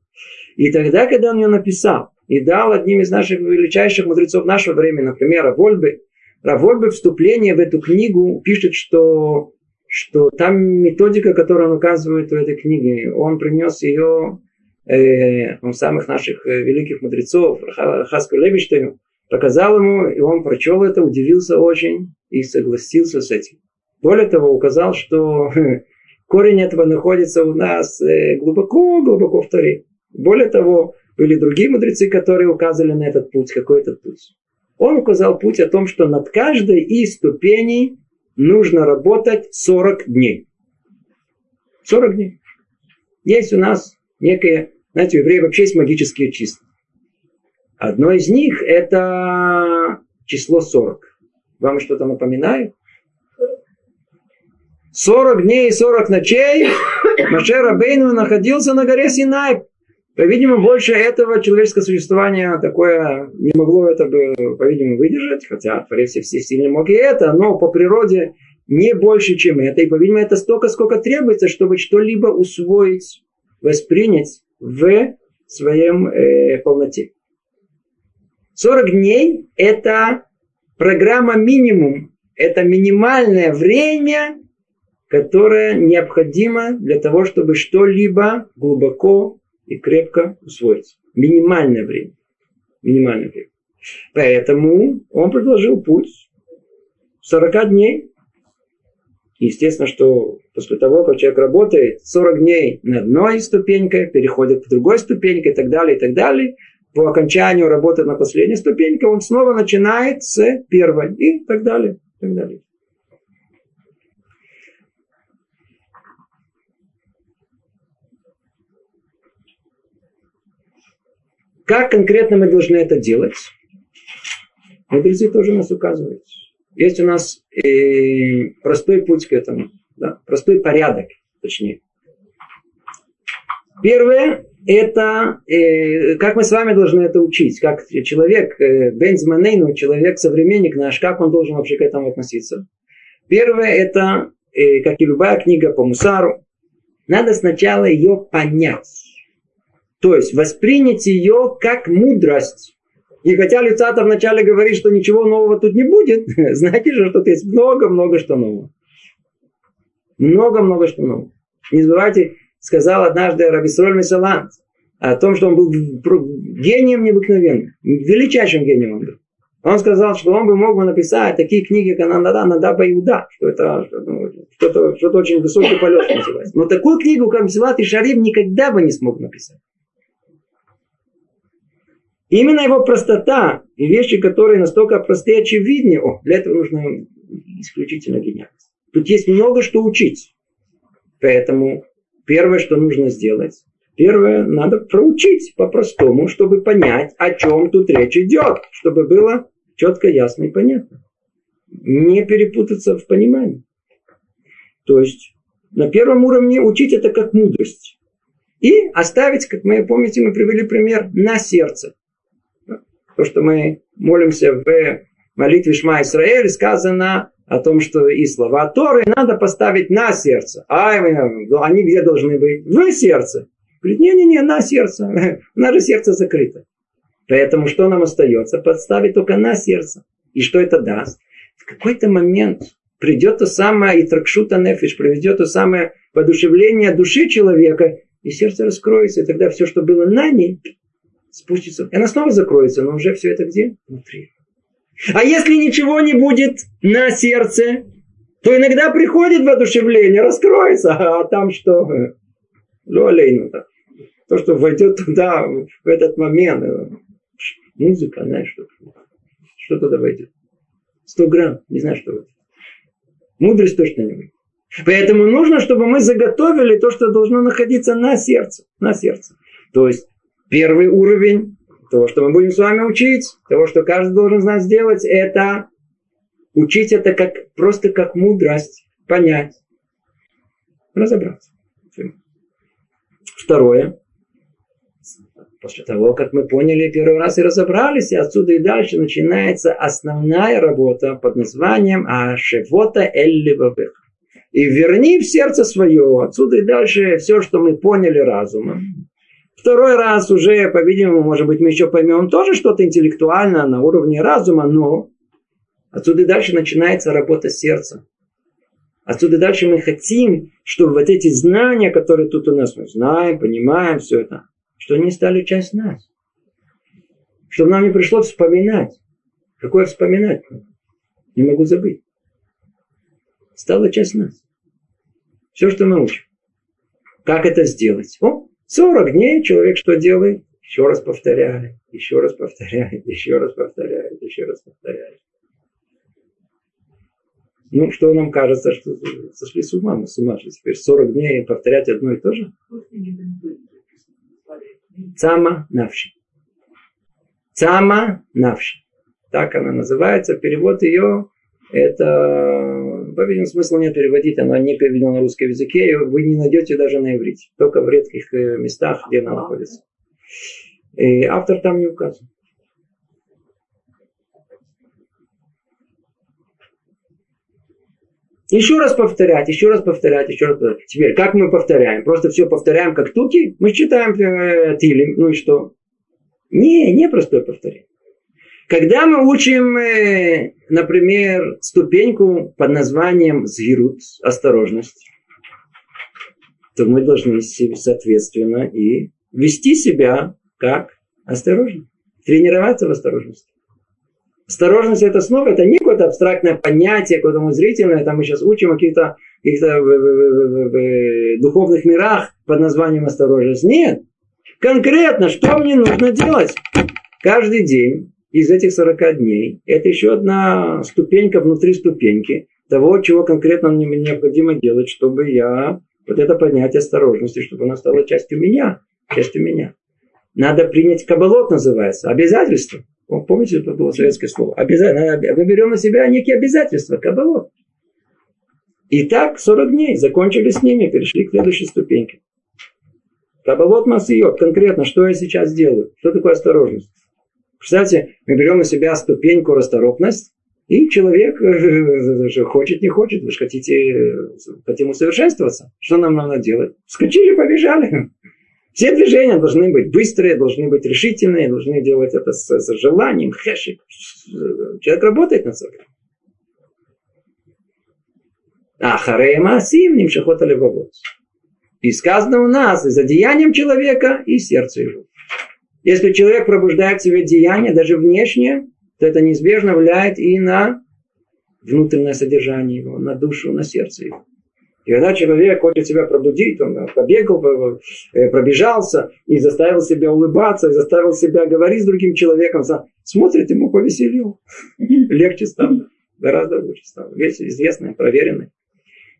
И тогда, когда он ее написал и дал одним из наших величайших мудрецов нашего времени, например, Равольбе, Равольбе вступление в эту книгу пишет, что что там методика, которую он указывает в этой книге, он принес ее э, у самых наших э, великих мудрецов, Хаску Левиштейну, показал ему, и он прочел это, удивился очень и согласился с этим. Более того, указал, что корень этого находится у нас глубоко-глубоко э, в Торе. Более того, были другие мудрецы, которые указывали на этот путь, какой этот путь. Он указал путь о том, что над каждой из ступеней нужно работать 40 дней. 40 дней. Есть у нас некое, знаете, у евреев вообще есть магические числа. Одно из них это число 40. Вам что-то напоминает? 40 дней и 40 ночей Маше Рабейну находился на горе Синай. По-видимому, больше этого человеческое существование такое не могло это бы, по-видимому, выдержать, хотя Творец все сильно мог и это, но по природе не больше, чем это. И, по-видимому, это столько, сколько требуется, чтобы что-либо усвоить, воспринять в своем э, полноте. 40 дней – это программа минимум, это минимальное время, которое необходимо для того, чтобы что-либо глубоко и крепко усвоиться. Минимальное время. Минимальное время. Поэтому он предложил путь 40 дней. Естественно, что после того, как человек работает 40 дней на одной ступеньке, переходит к другой ступеньке и так далее, и так далее, по окончанию работы на последней ступеньке, он снова начинает с первой и так далее. И так далее. Как конкретно мы должны это делать? Мудрецы тоже нас указывают. Есть у нас э, простой путь к этому, да? простой порядок, точнее. Первое, это, э, как мы с вами должны это учить, как человек, э, Бензманейну, человек, современник наш, как он должен вообще к этому относиться. Первое, это, э, как и любая книга по Мусару, надо сначала ее понять. То есть воспринять ее как мудрость. И хотя Люцата вначале говорит, что ничего нового тут не будет, [laughs] знаете же, что тут есть много-много что нового. Много-много что нового. Не забывайте, сказал однажды Рабисроль Месалант о том, что он был гением необыкновенным, величайшим гением он был. Он сказал, что он бы мог бы написать такие книги, как Ананда, Надаба Иуда, что это ну, что-то, что-то очень высокий полет называется. Но такую книгу, как Мсилат и Шарим, никогда бы не смог написать. Именно его простота и вещи, которые настолько простые и очевидны, о, для этого нужно исключительно гениальность. Тут есть много что учить. Поэтому первое, что нужно сделать, первое, надо проучить по-простому, чтобы понять, о чем тут речь идет, чтобы было четко, ясно и понятно. Не перепутаться в понимании. То есть на первом уровне учить это как мудрость. И оставить, как мы помните, мы привели пример, на сердце. То, что мы молимся в молитве Шма Исраэль, сказано о том, что и слова Торы надо поставить на сердце. А они где должны быть? В сердце. Говорит, не-не-не, на сердце. [laughs] У нас же сердце закрыто. Поэтому что нам остается? Подставить только на сердце. И что это даст? В какой-то момент придет то самое итракшута нефиш, приведет то самое подушевление души человека, и сердце раскроется, и тогда все, что было на ней, спустится. И она снова закроется, но уже все это где? Внутри. А если ничего не будет на сердце, то иногда приходит воодушевление, раскроется, а там что? Лолейну. То, что войдет туда в этот момент. Музыка, знаешь, что, что туда войдет. 100 грамм, не знаю, что это. Мудрость точно не выйдет. Поэтому нужно, чтобы мы заготовили то, что должно находиться на сердце. На сердце. То есть первый уровень того, что мы будем с вами учить, того, что каждый должен знать сделать, это учить это как, просто как мудрость, понять, разобраться. Второе. После того, как мы поняли первый раз и разобрались, и отсюда и дальше начинается основная работа под названием Ашевота Элливавех. И верни в сердце свое, отсюда и дальше все, что мы поняли разумом, Второй раз уже, по-видимому, может быть, мы еще поймем тоже что-то интеллектуальное на уровне разума, но отсюда дальше начинается работа сердца. Отсюда дальше мы хотим, чтобы вот эти знания, которые тут у нас мы знаем, понимаем все это, что они стали часть нас. Чтобы нам не пришлось вспоминать. Какое вспоминать? Не могу забыть. Стала часть нас. Все, что мы учим. Как это сделать? О, 40 дней человек что делает? Еще раз повторяет, еще раз повторяет, еще раз повторяет, еще раз повторяет. Ну, что нам кажется, что сошли с ума, мы с ума, что теперь 40 дней повторять одно и то же? Цама навши. Цама навши. Так она называется. Перевод ее это, по-видимому, смысла нет переводить, она не переведена на русском языке, и вы не найдете даже на иврите, только в редких э, местах, где она находится. И автор там не указан. Еще раз повторять, еще раз повторять, еще раз повторять. Теперь, как мы повторяем? Просто все повторяем как туки? Мы читаем э, тилим, ну и что? Не, не простое повторение. Когда мы учим, э, например, ступеньку под названием згирут, осторожность, то мы должны соответственно и вести себя как осторожно. Тренироваться в осторожности. Осторожность это снова, это не какое-то абстрактное понятие, какое-то зрительное, там мы сейчас учим о каких-то, в духовных мирах под названием осторожность. Нет. Конкретно, что мне нужно делать? Каждый день из этих 40 дней, это еще одна ступенька внутри ступеньки того, чего конкретно мне необходимо делать, чтобы я вот это понятие осторожности, чтобы оно стало частью меня, частью меня. Надо принять кабалот, называется, обязательство. Помните, это было советское слово? Обязательно. Мы берем на себя некие обязательства, кабалот. И так 40 дней закончили с ними, перешли к следующей ступеньке. Кабалот Масиот, конкретно, что я сейчас делаю? Что такое осторожность? Кстати, мы берем на себя ступеньку расторопность, и человек э, хочет, не хочет, вы же хотите, хотим усовершенствоваться. Что нам надо делать? Скочили, побежали. Все движения должны быть быстрые, должны быть решительные, должны делать это с, с желанием, хэшик. Человек работает над собой. А харея асим нимшахота левовод. И сказано у нас, и за деянием человека, и сердце его. Если человек пробуждает в себе деяние, даже внешнее, то это неизбежно влияет и на внутреннее содержание его, на душу, на сердце его. И когда человек хочет себя пробудить, он побегал, э, пробежался и заставил себя улыбаться, и заставил себя говорить с другим человеком, смотрит, ему повеселил. [laughs] Легче стало, гораздо лучше стало. Вещь известная, проверенная.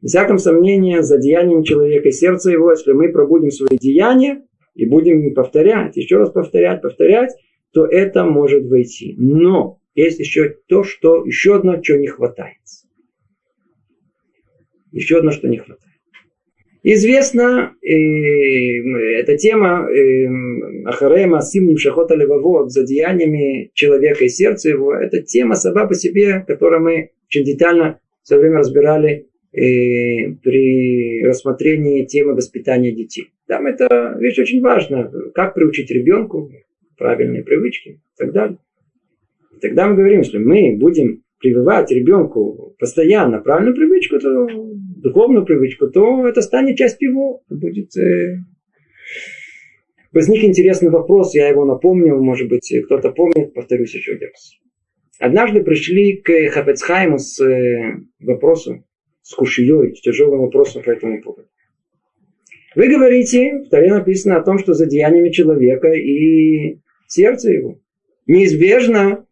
Без всяком сомнения, за деянием человека сердце его, если мы пробудим свои деяния, и будем повторять, еще раз повторять, повторять, то это может войти. Но есть еще то, что, еще одно, что не хватает. Еще одно, что не хватает. Известно, э, эта тема э, Ахарема Симним Шахота Левовод за деяниями человека и сердца его, это тема сама по себе, которую мы очень детально все время разбирали э, при рассмотрении темы воспитания детей. Там это вещь очень важна. Как приучить ребенку правильные привычки и так далее. И тогда мы говорим, что мы будем прививать ребенку постоянно правильную привычку, то, духовную привычку, то это станет частью его. Будет, э... Возник интересный вопрос, я его напомню, может быть, кто-то помнит, повторюсь еще раз. Однажды пришли к Хафецхайму с э, вопросом, с кушией, с тяжелым вопросом по этому поводу. Вы говорите, в Таре написано о том, что за деяниями человека и сердце его. Неизбежно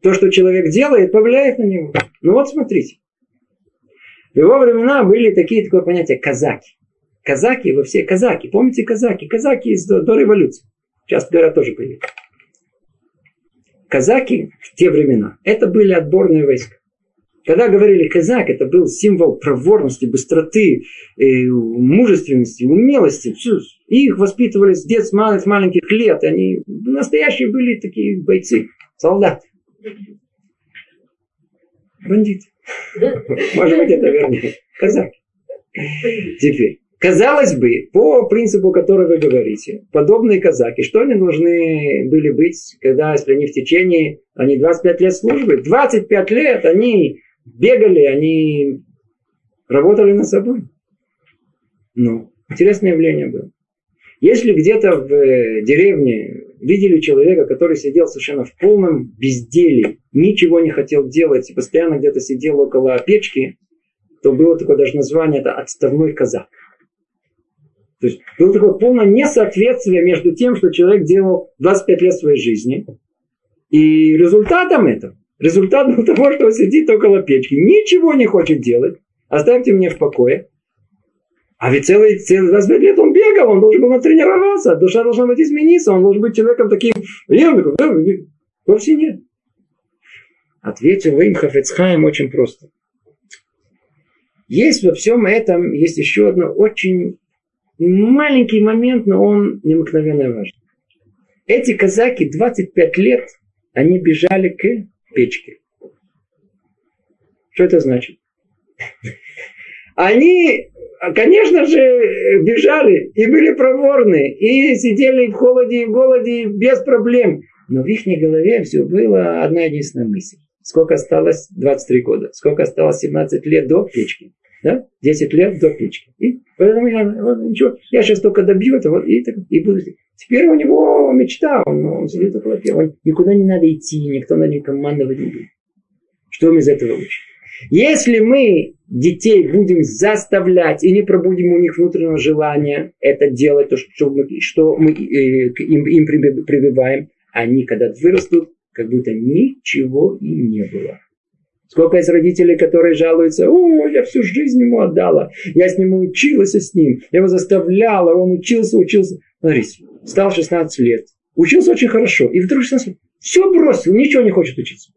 то, что человек делает, повлияет на него. Ну вот смотрите. В его времена были такие такое понятие казаки. Казаки во все казаки. Помните казаки? Казаки из до, до революции. Сейчас говорят тоже появились. Казаки в те времена, это были отборные войска. Когда говорили казак, это был символ проворности, быстроты, э, мужественности, умелости. И их воспитывали с детства, с маленьких лет. Они настоящие были такие бойцы, солдаты. Бандиты. Может быть, это вернее. Казаки. Теперь. Казалось бы, по принципу, который вы говорите, подобные казаки, что они должны были быть, когда, если они в течение, они 25 лет службы, 25 лет они бегали, они работали над собой. Ну, интересное явление было. Если где-то в э, деревне видели человека, который сидел совершенно в полном безделии, ничего не хотел делать, постоянно где-то сидел около печки, то было такое даже название, это отставной казак. То есть было такое полное несоответствие между тем, что человек делал 25 лет своей жизни, и результатом этого. Результат был того, что он сидит около печки, ничего не хочет делать. Оставьте меня в покое. А ведь целый, целый 25 лет он бегал, он должен был натренироваться, душа должна быть измениться, он должен быть человеком таким верным. Вовсе нет. Ответил им Хафецхайм очень просто. Есть во всем этом, есть еще одно очень маленький момент, но он необыкновенно важен. Эти казаки 25 лет, они бежали к печке. Что это значит? Они, конечно же, бежали и были проворны, и сидели в холоде и в голоде без проблем. Но в их голове все было одна единственная мысль. Сколько осталось? 23 года. Сколько осталось? 17 лет до печки. Да? 10 лет до печки. И поэтому я, вот, ничего, я сейчас только добью это, вот, и, и буду. Теперь у него мечта, он, он сидит около первого. Никуда не надо идти, никто на него командовать не будет. Что мы из этого учим? Если мы детей будем заставлять и не пробудим у них внутреннего желания это делать, то, что мы, что мы э, им, им прививаем, они, когда вырастут, как будто ничего им не было. Сколько есть родителей, которые жалуются, о, я всю жизнь ему отдала, я с ним училась с ним, я его заставляла, он учился, учился. Смотрите, стал 16 лет, учился очень хорошо, и вдруг 16 лет, все бросил, ничего не хочет учиться.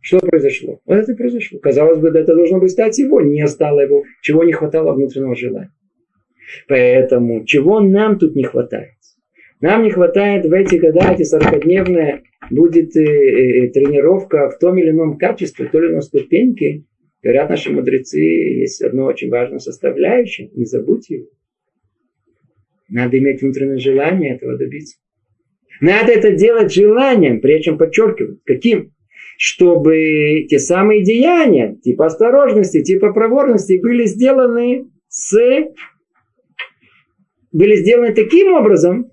Что произошло? Вот это произошло. Казалось бы, это должно быть стать его, не стало его, чего не хватало внутреннего желания. Поэтому, чего нам тут не хватает? Нам не хватает в эти года, эти 40-дневные, будет э, э, тренировка в том или ином качестве, в той или иной ступеньке. Говорят наши мудрецы, есть одно очень важное составляющее, не забудьте его. Надо иметь внутреннее желание этого добиться. Надо это делать желанием, причем подчеркивать. Каким? Чтобы те самые деяния, типа осторожности, типа проворности, были сделаны с были сделаны таким образом,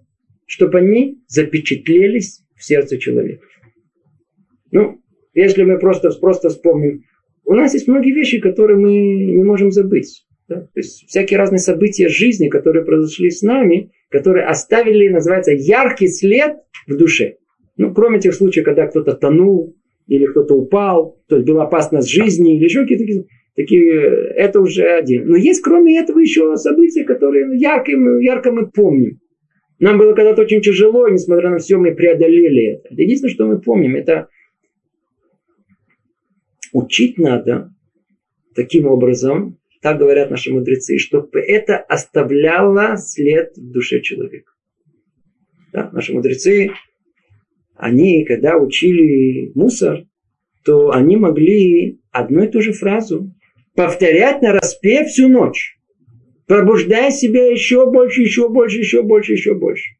чтобы они запечатлелись в сердце человека. Ну, если мы просто, просто вспомним, у нас есть многие вещи, которые мы не можем забыть. Да? То есть всякие разные события жизни, которые произошли с нами, которые оставили, называется, яркий след в душе. Ну, кроме тех случаев, когда кто-то тонул, или кто-то упал, то есть была опасность жизни, или еще какие-то такие, такие, это уже один. Но есть кроме этого еще события, которые ярко, ярко мы помним. Нам было когда-то очень тяжело, и несмотря на все, мы преодолели это. Единственное, что мы помним, это учить надо таким образом, так говорят наши мудрецы, чтобы это оставляло след в душе человека. Да? Наши мудрецы, они, когда учили мусор, то они могли одну и ту же фразу повторять на распев всю ночь пробуждая себя еще больше, еще больше, еще больше, еще больше.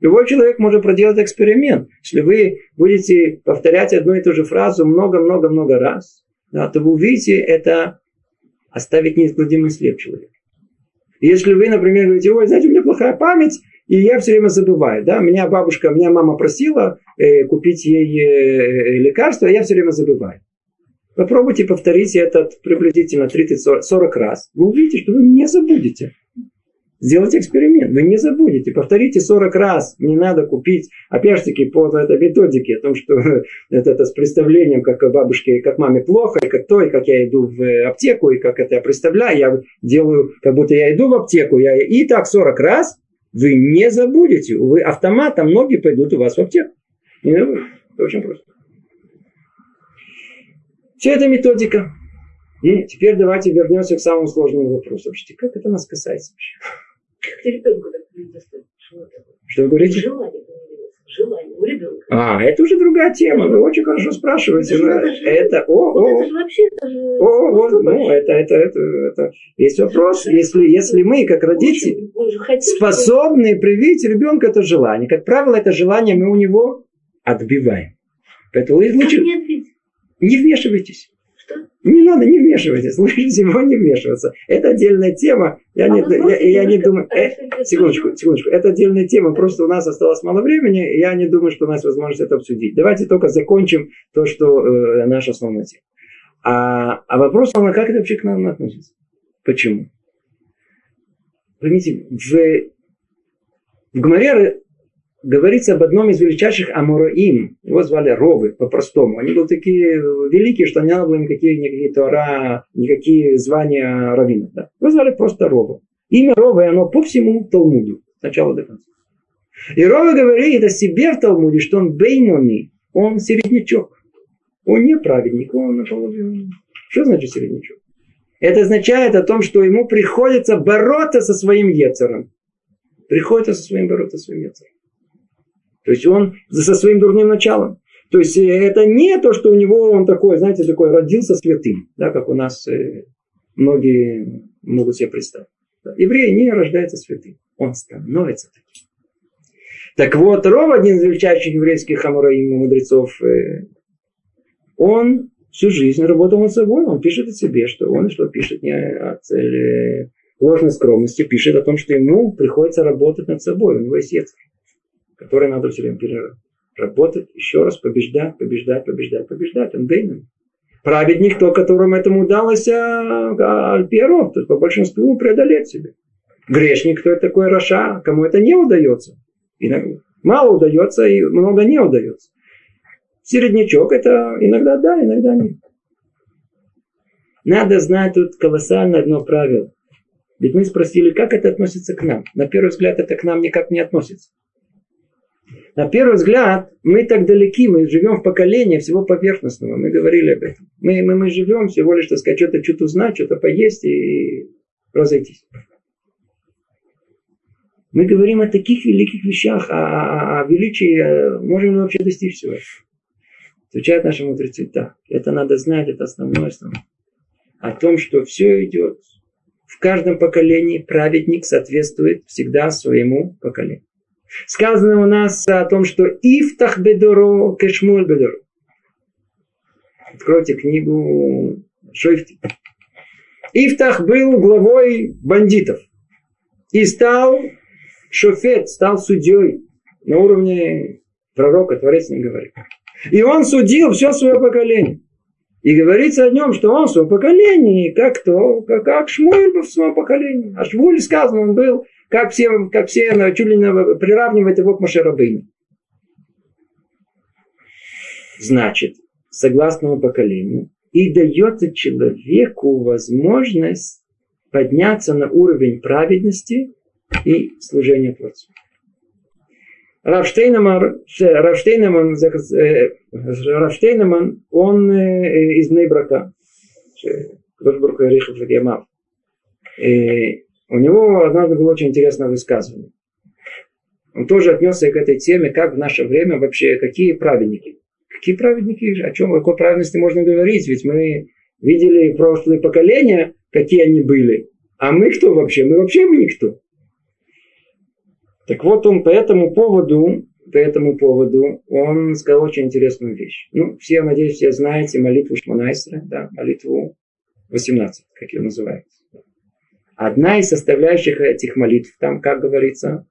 Любой человек может проделать эксперимент. Если вы будете повторять одну и ту же фразу много-много-много раз, да, то вы увидите это оставить неизгладимый след человека. Если вы, например, говорите, ой, знаете, у меня плохая память, и я все время забываю. Да? Меня бабушка, меня мама просила э, купить ей э, лекарство, а я все время забываю. Попробуйте повторить это приблизительно 30-40 раз. Вы увидите, что вы не забудете. Сделайте эксперимент, вы не забудете. Повторите 40 раз. Не надо купить, опять же таки, по этой методике, о том, что [laughs] это, это с представлением, как бабушке, как маме плохо, и как то, и как я иду в аптеку, и как это я представляю. Я делаю, как будто я иду в аптеку. Я, и так 40 раз вы не забудете. Вы автоматом ноги пойдут у вас в аптеку. И, ну, это очень просто. Все это методика. И теперь давайте вернемся к самому сложному вопросу. Как это нас касается вообще? Что вы говорите? Желание желание у ребенка. А, это уже другая тема. Вы очень хорошо спрашиваете. Это, же, это, о, вот о, это же вообще, это же... о, вот, ну, это, это, это, это. Есть вопрос, если, если мы, как родители, способны привить ребенку это желание. Как правило, это желание мы у него отбиваем. Поэтому лучше не вмешивайтесь. Что? Не надо, не вмешивайтесь. [laughs] Лучше всего не вмешиваться. Это отдельная тема. Я, А не, я, я не думаю... э, секундочку, секундочку. Это отдельная тема. Просто у нас осталось мало времени. Я не думаю, что у нас возможность это обсудить. Давайте только закончим то, что э, наша основная тема. А, а вопрос, а как это вообще к нам относится? Почему? Поймите, в, в Гмаре говорится об одном из величайших Амураим. Его звали Ровы, по-простому. Они были такие великие, что не надо было никакие, никакие Тора, никакие звания раввинов. Да. Его звали просто Ровы. Имя Ровы, оно по всему Талмуду. С начала до конца. И Ровы говорит о себе в Талмуде, что он бейнони, он середнячок. Он не праведник, он наполовину. Что значит середнячок? Это означает о том, что ему приходится бороться со своим Ецером. Приходится со своим бороться со своим Ецером. То есть он со своим дурным началом. То есть э, это не то, что у него он такой, знаете, такой родился святым, да, как у нас э, многие могут себе представить. Еврей не рождается святым, он становится таким. Так вот, Ров, один из величайших еврейских амураим мудрецов, э, он всю жизнь работал над собой, он пишет о себе, что он что пишет не от э, ложной скромности, пишет о том, что ему приходится работать над собой, у него есть яцер который надо все время переработать, еще раз побеждать, побеждать, побеждать, побеждать. Он бейнен. Праведник, то, которому этому удалось альперов, то есть по большинству преодолеть себе. Грешник, кто это такой Раша, кому это не удается. Иногда, мало удается и много не удается. Середнячок это иногда да, иногда нет. Надо знать тут колоссально одно правило. Ведь мы спросили, как это относится к нам. На первый взгляд это к нам никак не относится. На первый взгляд, мы так далеки, мы живем в поколении всего поверхностного. Мы говорили об этом. Мы, мы, мы живем всего лишь, так сказать, что-то что-то узнать, что-то поесть и разойтись. Мы говорим о таких великих вещах, о, о, о величии, можем ли вообще достичь всего этого. Отвечают наши мудрецы, да, это надо знать, это основное, основное. О том, что все идет. В каждом поколении праведник соответствует всегда своему поколению. Сказано у нас о том, что Ифтах Бедоро Кешмуль Бедоро. Откройте книгу Шойфти. Ифтах был главой бандитов. И стал шофет, стал судьей на уровне пророка, Творец не говорит. И он судил все свое поколение. И говорится о нем, что он в своем поколении, как то, как, как Шмуэль был в своем поколении. А Шмуэль сказано, он был как все, как все чуть ли не приравнивают его к Машерабыну. Значит, согласно поколению, и дается человеку возможность подняться на уровень праведности и служения Творцу. Равштейнеман, Равштейнеман, Равштейнеман, он из Нейбрака. Кдошбург Рихов Ямав. У него однажды было очень интересное высказывание. Он тоже отнесся к этой теме, как в наше время вообще, какие праведники. Какие праведники, о чем, о какой праведности можно говорить? Ведь мы видели прошлые поколения, какие они были. А мы кто вообще? Мы вообще мы никто. Так вот он по этому поводу, по этому поводу, он сказал очень интересную вещь. Ну, все, надеюсь, все знаете молитву Шманайсера, да, молитву 18, как ее называют. Одна из составляющих этих молитв, там, как говорится,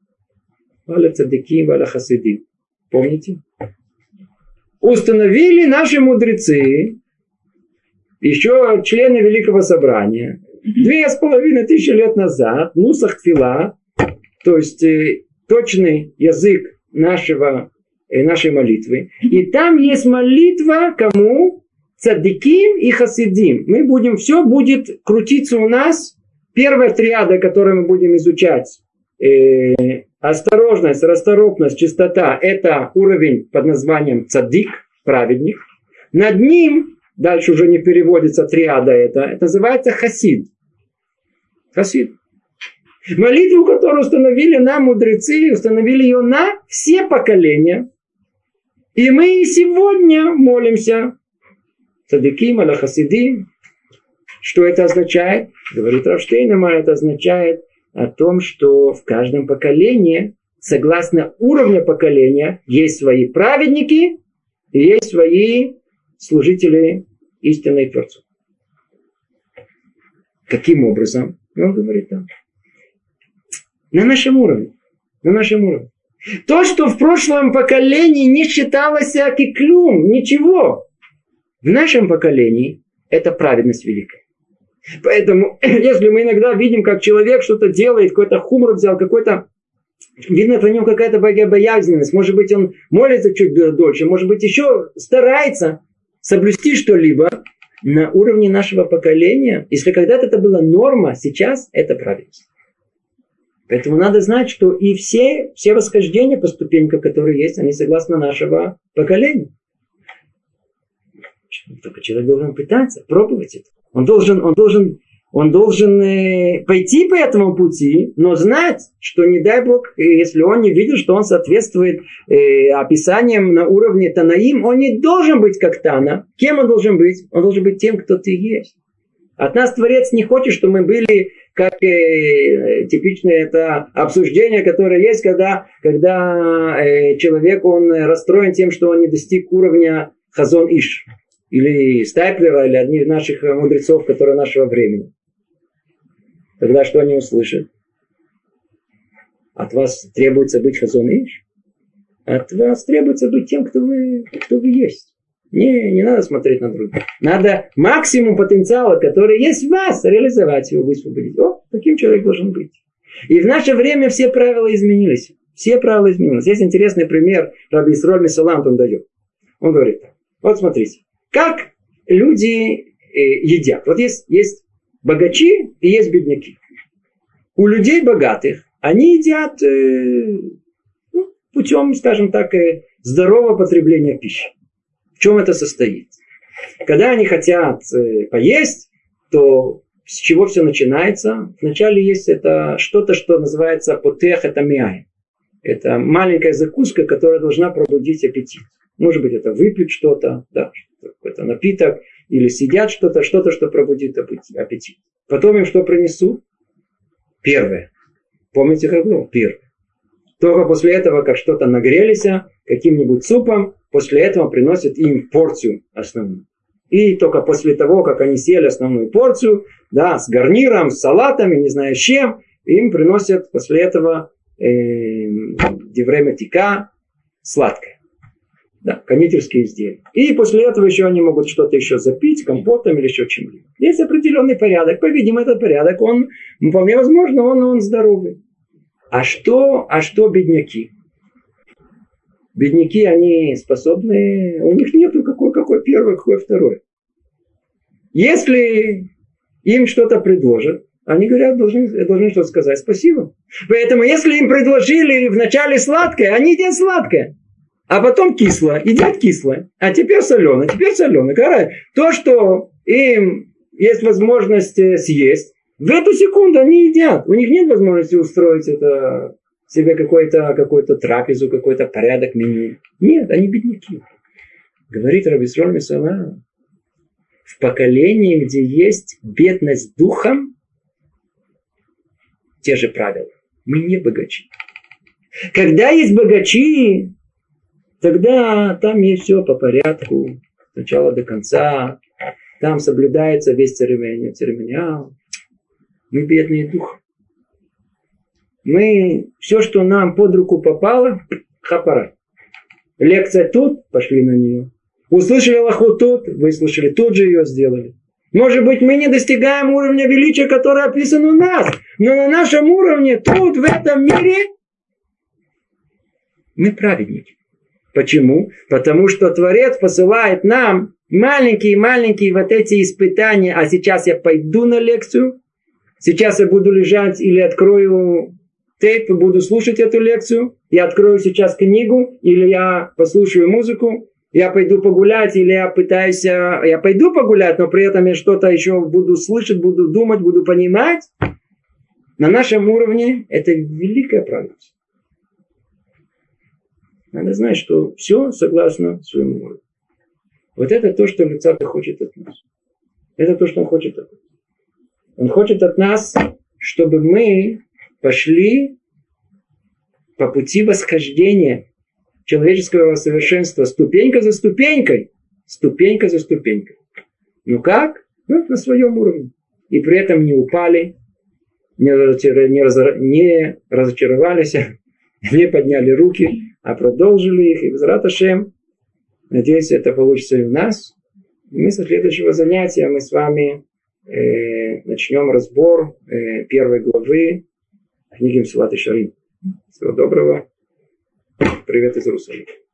Валя цадыки, валя хасиди. Помните? Установили наши мудрецы, еще члены Великого Собрания, две с половиной тысячи лет назад, Нусах Тфила, то есть э, точный язык нашего, э, нашей молитвы. И там есть молитва кому? Цадиким и Хасидим. Мы будем, все будет крутиться у нас. Первая триада, которую мы будем изучать, э, осторожность, расторопность, чистота, это уровень под названием цадик, праведник. Над ним, дальше уже не переводится триада это, это называется хасид. Хасид. Молитву, которую установили нам мудрецы, установили ее на все поколения. И мы сегодня молимся. Садиким, аля хасидим. Что это означает? Говорит Равштейнема, это означает о том, что в каждом поколении, согласно уровню поколения, есть свои праведники есть свои служители истинной Творцу. Каким образом? Он говорит там. На нашем уровне. На нашем уровне. То, что в прошлом поколении не считалось киклюм, ничего. В нашем поколении это праведность великая. Поэтому, [clears throat] если мы иногда видим, как человек что-то делает, какой-то хумор взял, какой-то Видно по нему какая-то богобоязненность. Может быть, он молится чуть дольше, может быть, еще старается соблюсти что-либо на уровне нашего поколения. Если когда-то это была норма, сейчас это правильность. Поэтому надо знать, что и все, все восхождения по ступенькам, которые есть, они согласно нашего поколения. Только человек должен пытаться, пробовать это. Он должен, он должен, он должен э, пойти по этому пути, но знать, что не дай Бог, э, если он не видит, что он соответствует э, описаниям на уровне Танаим, он не должен быть как Тана. Кем он должен быть? Он должен быть тем, кто ты есть. От нас Творец не хочет, чтобы мы были как э, типичное это обсуждение, которое есть, когда, когда э, человек он расстроен тем, что он не достиг уровня Хазон Иш или Стайплера, или одних наших мудрецов, которые нашего времени. Тогда что они услышат? От вас требуется быть Хазон Иш? От вас требуется быть тем, кто вы, кто вы есть. Не, не надо смотреть на других. Надо максимум потенциала, который есть в вас, реализовать его, высвободить. О, таким человек должен быть. И в наше время все правила изменились. Все правила изменились. Есть интересный пример, Раби Исроль Месалант он дает. Он говорит, вот смотрите, как люди э, едят. Вот есть, есть богачи и есть бедняки. У людей богатых они едят э, ну, путем, скажем так, э, здорового потребления пищи. В чем это состоит? Когда они хотят поесть, то с чего все начинается? Вначале есть это что-то, что называется потех, это миай. Это маленькая закуска, которая должна пробудить аппетит. Может быть, это выпить что-то, да, какой-то напиток, или сидят что-то, что-то, что пробудит аппетит. Потом им что принесут? Первое. Помните, как было? Первое. Только после этого, как что-то нагрелись, каким-нибудь супом, после этого приносят им порцию основную. И только после того, как они съели основную порцию, да, с гарниром, с салатами, не знаю с чем, им приносят после этого э, тика сладкое. Да, кондитерские изделия. И после этого еще они могут что-то еще запить, компотом или еще чем-либо. Есть определенный порядок. По-видимому, этот порядок, он, вполне возможно, он, он здоровый. А что, а что бедняки? Бедняки, они способны, у них нету какой, какой первый, какой второй. Если им что-то предложат, они говорят, должны, должны что-то сказать. Спасибо. Поэтому, если им предложили вначале сладкое, они едят сладкое. А потом кислое, едят кислое. А теперь соленое, теперь соленое. Короче, то, что им есть возможность э, съесть, в эту секунду они едят. У них нет возможности устроить это себе какой-то какой трапезу, какой-то порядок меню. Нет, они бедняки. Говорит Рабисроль Мисала, в поколении, где есть бедность духом, те же правила. Мы не богачи. Когда есть богачи, тогда там есть все по порядку, с начала до конца. Там соблюдается весь церемониал. церемониал. Мы бедные духом. Мы все, что нам под руку попало, хапара. Лекция тут, пошли на нее. Услышали Аллаху тут, выслушали, тут же ее сделали. Может быть, мы не достигаем уровня величия, который описан у нас. Но на нашем уровне, тут, в этом мире, мы праведники. Почему? Потому что Творец посылает нам маленькие-маленькие вот эти испытания. А сейчас я пойду на лекцию. Сейчас я буду лежать или открою тейп и буду слушать эту лекцию. Я открою сейчас книгу или я послушаю музыку я пойду погулять, или я пытаюсь, э, я пойду погулять, но при этом я что-то еще буду слышать, буду думать, буду понимать. На нашем уровне это великая правильность. Надо знать, что все согласно своему уровню. Вот это то, что Люцата хочет от нас. Это то, что он хочет от нас. Он хочет от нас, чтобы мы пошли по пути восхождения человеческого совершенства ступенька за ступенькой. Ступенька за ступенькой. Ну как? Ну, на своем уровне. И при этом не упали, не, разочар... не, раз... не разочаровались, [laughs] не подняли руки, а продолжили их. И Безраташем, надеюсь, это получится и у нас. И мы со следующего занятия мы с вами э, начнем разбор э, первой главы книги Мсилат и. Всего доброго. Привет из Иерусалима.